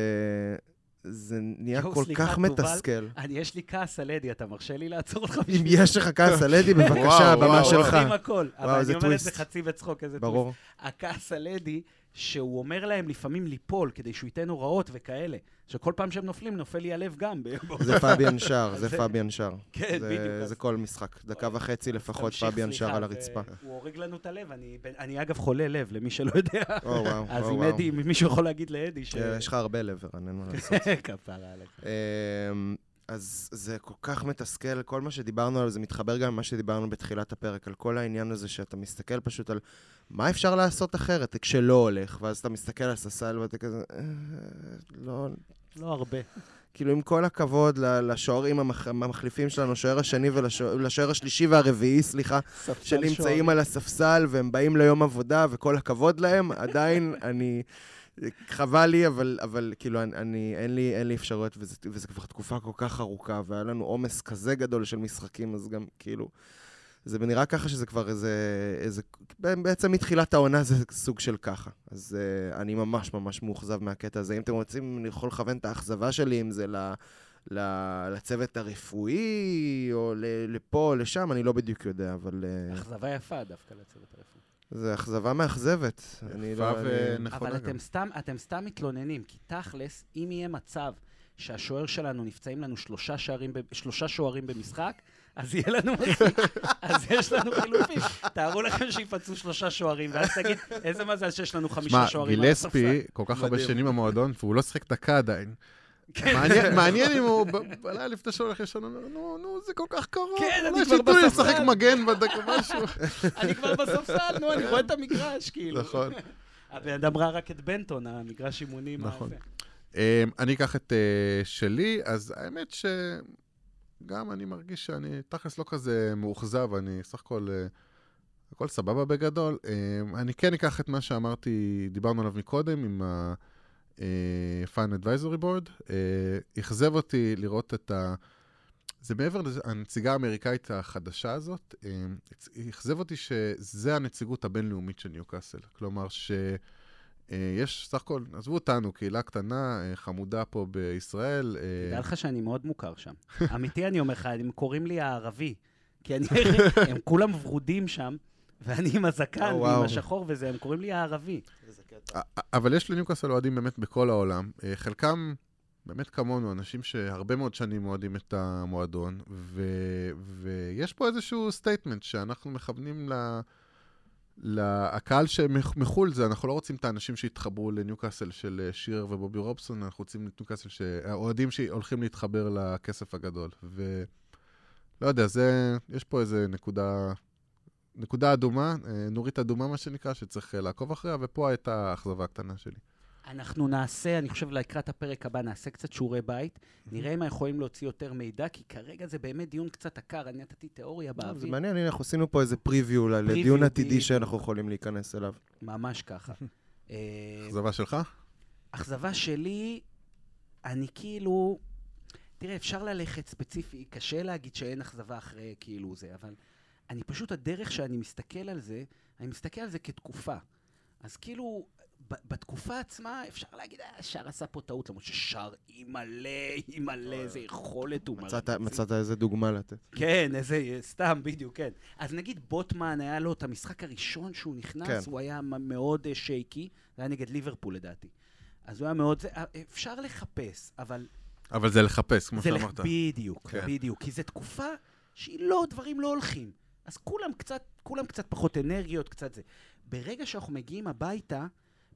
זה נהיה כל כך. מתסכל. אני, יש לי כעס על אדי, אתה מרשה לי לעצור אותך אם יש לך כעס על אדי, בבקשה, וואו, הבמה וואו, שלך. עושים הכל. וואו, אבל איזה אני אומר את זה טוויסט. חצי בצחוק, איזה טוויסט. ברור. הכעס על אדי, שהוא אומר להם לפעמים ליפול, כדי שהוא ייתן הוראות וכאלה. שכל פעם שהם נופלים, נופל לי הלב גם. זה פביאן שר, זה פביאן שר. כן, זה- בדיוק. זה כל משחק. דקה וחצי לפחות פביאן שר על הרצפה. הוא הורג לנו את הלב, אני, אני אגב חולה לב, למי שלא יודע. או וואו, אז אם. אדי, מישהו יכול להגיד לאדי ש... יש לך הרבה לב, ערן, אין מה לעשות. כפרה עליך. אז זה כל כך מתסכל, כל מה שדיברנו עליו, זה מתחבר גם למה שדיברנו בתחילת הפרק, על כל העניין הזה שאתה מסתכל פשוט על מה אפשר לעשות אחרת כשלא הולך, ואז אתה מסתכל על ססל ואתה כזה, "אה, לא, לא הרבה. כאילו עם כל הכבוד לשוערים המח- המחליפים שלנו, השוער השני ולשוער השלישי והרביעי, סליחה, שנמצאים על הספסל והם באים ליום עבודה וכל הכבוד להם, עדיין אני... חבל לי, אבל, אבל כאילו, אני, אני, אין, לי, אין לי אפשרויות, וזה, וזה כבר תקופה כל כך ארוכה, והיה לנו עומס כזה גדול של משחקים, אז גם כאילו... זה נראה ככה שזה כבר איזה... איזה בעצם מתחילת העונה זה סוג של ככה. אז uh, אני ממש ממש מאוכזב מהקטע הזה. אם אתם רוצים, אני יכול לכוון את האכזבה שלי, אם זה ל... ל- לצוות הרפואי, או ל- לפה או לשם, אני לא בדיוק יודע, אבל uh, אכזבה יפה דווקא לצוות הרפואי. זו אכזבה מאכזבת. אני לא... אבל. אתם סתם, אתם סתם מתלוננים, כי תכלס, אם יהיה מצב שהשוער שלנו נפצעים לנו שלושה, שערים, ב- שלושה שוערים במשחק, אז יהיה לנו מספיק, אז יש לנו חילופים. תארו לכם שיפצעו שלושה שוערים, ואז תגיד, איזה מזל שיש לנו חמישה שמע, שוערים על הספסל. גילספי כל כך הרבה. שנים במועדון, והוא לא שיחק דקה עדיין. כן. מעניין- אם הוא בלילה לפני שהוא הולך לישון, אומר, נו, נו, זה כל כך קרוב. כן, אני אולי כבר שייתנו לי בספסל." לשחק מגן בדקה משהו. אני כבר בספסל, נו, אני רואה את המגרש, כאילו. נכון. הבן אדם ראה רק את בנטון, המגרש אימונים. נכון. אמ, אני אקח את אה, שלי, אז האמת שגם אני מרגיש שאני תכלס לא כזה מאוכזב, אני סך הכל, אה, הכל סבבה בגדול. אמ, אני כן אקח את מה שאמרתי, דיברנו עליו מקודם, עם ה-Fine Advisory Board. אה, אכזב אותי לראות את ה... זה מעבר לזה, הנציגה האמריקאית החדשה הזאת, אמ, אכזב אותי שזה הנציגות הבינלאומית של ניוקאסל. כלומר, ש... אה, סך הכל, עזבו אותנו, קהילה קטנה, אה, חמודה פה בישראל. אה, תדע לך שאני מאוד מוכר שם. אמיתי, אני אומר לך, הם קוראים לי הערבי. כי אני, הם כולם ורודים שם, ואני עם הזקן או, ועם. השחור וזה, הם קוראים לי הערבי. אבל יש לניוקאסל אוהדים באמת בכל העולם. אה, חלקם באמת כמונו, אנשים שהרבה מאוד שנים אוהדים את המועדון, ו- ויש פה איזשהו statement שאנחנו מכוונים ל... לקהל שמחו"ל זה, אנחנו לא רוצים את האנשים שהתחברו לניוקאסל של אה, שירר ובובי רובסון, אנחנו רוצים את ניוקאסל, ש- האוהדים שהולכים להתחבר לכסף הגדול. ולא יודע, זה, יש פה איזה נקודה, נקודה אדומה, אה, נורית אדומה מה שנקרא, שצריך אה, לעקוב אחריה, ופה הייתה האכזבה הקטנה שלי. אנחנו נעשה, אני חושב לקראת הפרק הבא, נעשה קצת שיעורי בית, נראה אם אנחנו יכולים להוציא יותר מידע, כי כרגע זה באמת דיון קצת עקר, אני נתתי תיאוריה זה באוויר, מעניין, הנה, אנחנו עשינו פה איזה פריוויו לדיון עתידי. שאנחנו יכולים להיכנס אליו. ממש ככה. אה, אכזבה שלך? אכזבה שלי, אני כאילו... תראה, אפשר ללכת ספציפי, קשה להגיד שאין אכזבה אחרי כאילו זה, אבל אני פשוט, הדרך שאני מסתכל על זה, אני מסתכל על זה כתקופה. אז כאילו, ב- בתקופה עצמה אפשר להגיד, אה, שר עשה פה טעות, למרות ששר אימא'לה, אימא'לה, איזה יכולת הוא מצאת- מרגיז. מצאת איזה דוגמה לתת. כן, איזה, סתם, בדיוק, כן. אז נגיד בוטמן, היה לו את המשחק הראשון שהוא נכנס, כן. הוא היה מאוד אה, שייקי, זה היה נגד ליברפול לדעתי. אז הוא היה מאוד, זה, אה, אפשר לחפש, אבל אבל זה לחפש, כמו. שאמרת. בדיוק, כן. בדיוק. כי זו תקופה שהיא לא, דברים לא הולכים. אז כולם קצת, כולם קצת פחות אנרגיות, קצת זה. ברגע שאנחנו מגיעים הביתה,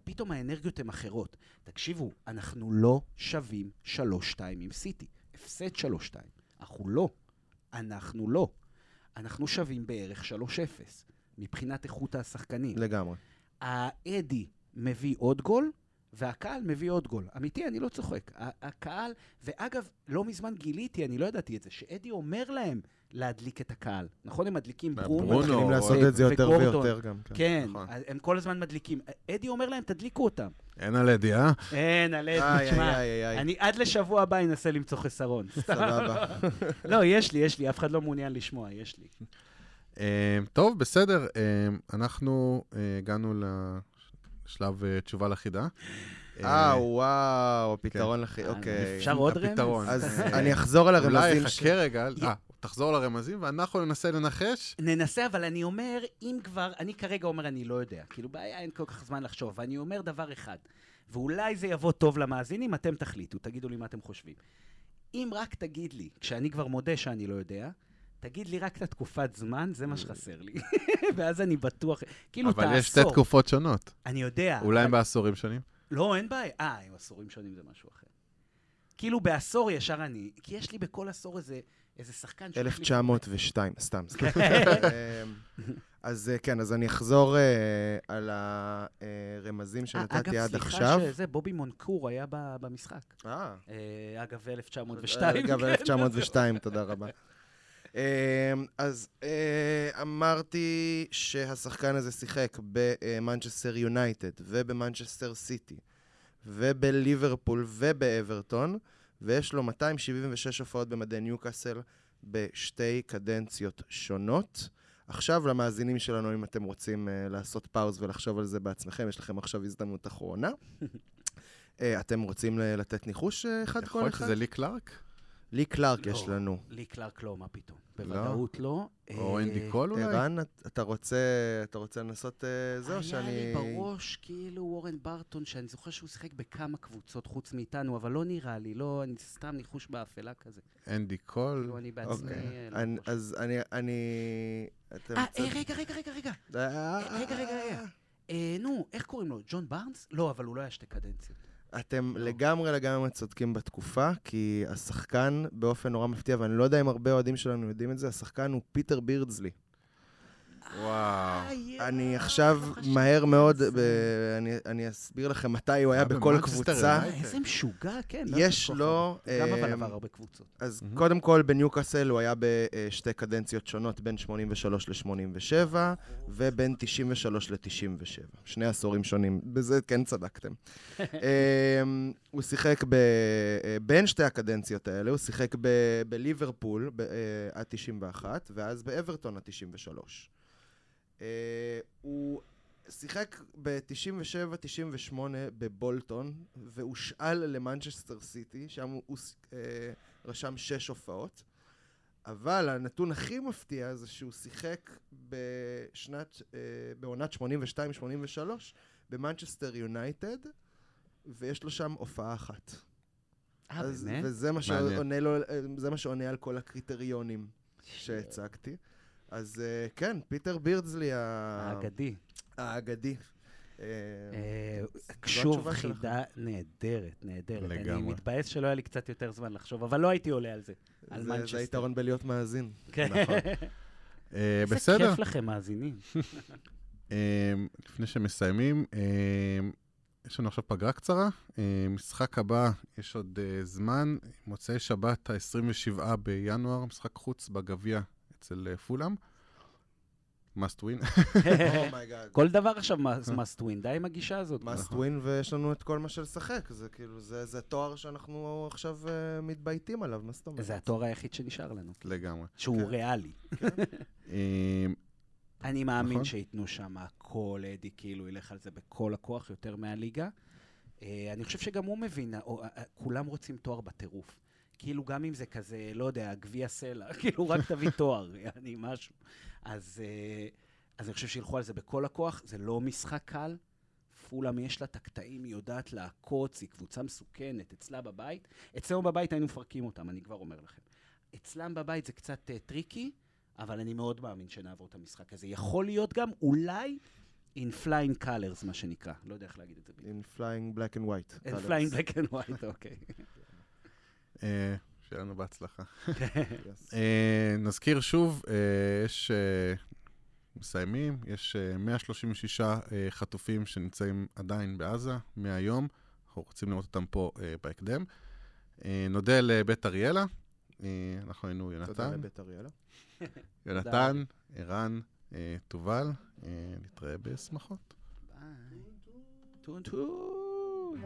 פתאום האנרגיות הן אחרות. תקשיבו, אנחנו לא שווים 3-2 עם סיטי. הפסד 3-2. אנחנו לא. אנחנו לא. אנחנו שווים בערך 3-0, מבחינת איכות השחקנים. לגמרי. האדי מביא עוד גול, והקהל מביא עוד גול. אמיתי, אני לא צוחק. הקהל, ואגב, לא מזמן גיליתי, אני לא ידעתי את זה, שאדי אומר להם להדליק את הקהל. נכון, הם מדליקים מה, ברונו. מתחילים או- לעשות את זה יותר וגורדון. ויותר גם. כן. כן, נכון. הם כל הזמן מדליקים. אדי אומר להם, תדליקו אותם. אין על אדי, אה? אין, על אדי, תשמע. אני עד לשבוע הבא אנסה למצוא חסרון. סבבה. לא, יש לי, יש לי, אף אחד לא מעוניין לשמוע, יש לי. אה, טוב, בסדר. אה, אנחנו אה, הגענו לשלב אה, תשובה לחידה. אה, וואו, פתרון לכי... אוקיי. אפשר עוד רמז? הפתרון. אז אה, אני אחזור על אולי הרמזים. ש- חכה רגע, אה, תחזור לרמזים, ואנחנו ננסה לנחש. ננסה, אבל אני אומר, אם כבר, אני כרגע אומר, אני לא יודע. כאילו, בעיה, אין כל כך זמן לחשוב. ואני אומר דבר אחד, ואולי זה יבוא טוב למאזינים, אתם תחליטו, תגידו לי מה אתם חושבים. אם רק תגיד לי, כשאני כבר מודה שאני לא יודע, תגיד לי רק את התקופת זמן, זה מה שחסר לי. ואז אני בטוח, כאילו, אבל תעשור. יש שתי תקופות שונות. אני יודע. אולי הם אבל- בעשורים שונים. לא, אין בעיה. אה, עם עשורים שונים זה משהו אחר. כאילו, בעשור ישר אני, כי יש לי בכל עשור איזה, איזה שחקן שהוא... החליף- 1902, סתם. סתם. כן. אמ, אז אה, כן, אז אני אחזור אה, על הרמזים שנתתי עד אגב, עכשיו. סליחה שזה, בובי מונקור היה במשחק. אה, אה, אגב, 1902. אגב, כן. 1902, תודה רבה. אמ, אז אה, אמרתי שהשחקן הזה שיחק במנצ'סטר יונייטד ובמנצ'סטר סיטי ובליברפול ובאברטון, ויש לו 276 הופעות במדי ניוקאסל בשתי קדנציות שונות. עכשיו למאזינים שלנו, אם אתם רוצים אה, לעשות pause ולחשוב על זה בעצמכם, יש לכם עכשיו הזדמנות אחרונה. uh, אתם רוצים ל- לתת ניחוש אה, אחד יכול כל להיות אחד? שזה לי קלארק? לי קלארק לא. יש לנו. לי קלארק לא, מה פתאום? בוודאות לא. או אה, אנדי קול אולי? ערן, את- אתה רוצה, אתה רוצה לנסות אה, זהו, שאני... היה לי בראש כאילו וורן ברטון, שאני זוכר שהוא שיחק בכמה קבוצות חוץ מאיתנו, אבל לא נראה לי, לא, אני סתם ניחוש באפלה כזה. אנדי קול? כאילו, אני בעצמי... אוקיי. אה, לא אני-. אז אני... אני... אתם אה, קצת- אה, רגע, רגע, רגע, רגע. אה, אה, רגע, רגע, רגע. אה, נו, איך קוראים לו? ג'ון בארנס? לא, אבל הוא לא היה שתי קדנציות. אתם לא. לגמרי לגמרי צודקים בתקופה, כי השחקן, באופן נורא מפתיע, ואני לא יודע אם הרבה אוהדים שלנו יודעים את זה, השחקן הוא פיטר בירדסלי. וואו. אה, אני עכשיו מהר מאוד, אני- אני אסביר לכם מתי הוא היה היה בכל קבוצה. אה, איזה משוגע, כן. יש לו. גם אבל אה, עבר הרבה קבוצות. אז. קודם כל, בניוקאסל הוא היה בשתי קדנציות שונות, בין 83 ל-87, ובין 93 ל-97. שני עשורים שונים, בזה כן צדקתם. אמ, הוא שיחק ב... אה, בין שתי הקדנציות האלה, הוא שיחק בליברפול אה, עד 91, ואז באברטון עד 93. אה, הוא שיחק ב-97-98 בבולטון, והושאל למנצ'סטר סיטי, שם הוא, הוא אה, רשם שש הופעות. אבל הנתון הכי מפתיע זה שהוא שיחק בשנת, אה, בעונת 82-83 במנצ'סטר יונייטד, ויש לו שם הופעה אחת. אה, אז- באמת? וזה מה. שעונה לו, מה שעונה על כל הקריטריונים שהצגתי. אז אה, כן, פיטר בירדסלי האגדי. האגדי. אה, אה, שוב. חידה נהדרת, נהדרת. אני לגמרי. מתבאס שלא היה לי קצת יותר זמן לחשוב, אבל לא הייתי עולה על זה. על זה- זה מנצ'סטר. היתרון בלהיות מאזין. כן. נכון. אה, איזה בסדר. כיף לכם, מאזינים. לפני שמסיימים, יש לנו עכשיו פגרה קצרה. משחק הבא, יש עוד זמן, מוצאי שבת ה-27 בינואר, משחק חוץ בגביע אצל אה, פולאם. must win. oh my God. כל דבר עכשיו must win, די עם הגישה הזאת. must win, ויש לנו את כל מה שלשחק. זה כאילו, זה זה תואר שאנחנו עכשיו אה, מתבייתים עליו, מה זאת אומרת? זה התואר היחיד שנשאר לנו, לגמרי. שהוא כן. ריאלי. אה, אני מאמין נכון. שייתנו שם הכל, אדי כאילו ילך על זה בכל הכוח, יותר מהליגה. אה, אני חושב שגם הוא מבין, או, כולם רוצים תואר בטירוף. כאילו, גם אם זה כזה, לא יודע, גביע סלע, כאילו, רק תביא תואר, יעני, משהו. אז, אה, אז אני חושב שילכו על זה בכל הכוח, זה לא משחק קל. פולאם יש לה את הקטעים, היא יודעת לעקוץ, היא קבוצה מסוכנת, אצלה בבית. אצלנו בבית היינו מפרקים אותם, אני כבר אומר לכם. אצלם בבית זה קצת אה, טריקי, אבל אני מאוד מאמין שנעבור את המשחק הזה. יכול להיות גם אולי in flying colors, מה שנקרא. לא יודע איך להגיד את זה. In flying black and white. in flying black and white, אוקיי. אה, שיהיה לנו בהצלחה. אה, נזכיר שוב, אה, יש... מסיימים, יש אה, 136 אה, חטופים שנמצאים עדיין בעזה מהיום, אנחנו רוצים לראות אותם פה בהקדם. נודה לבית אריאלה, אנחנו היינו תודה יונתן, לבית אריאלה. יונתן, ערן, תובל, אה, נתראה בשמחות. ביי. טון טון.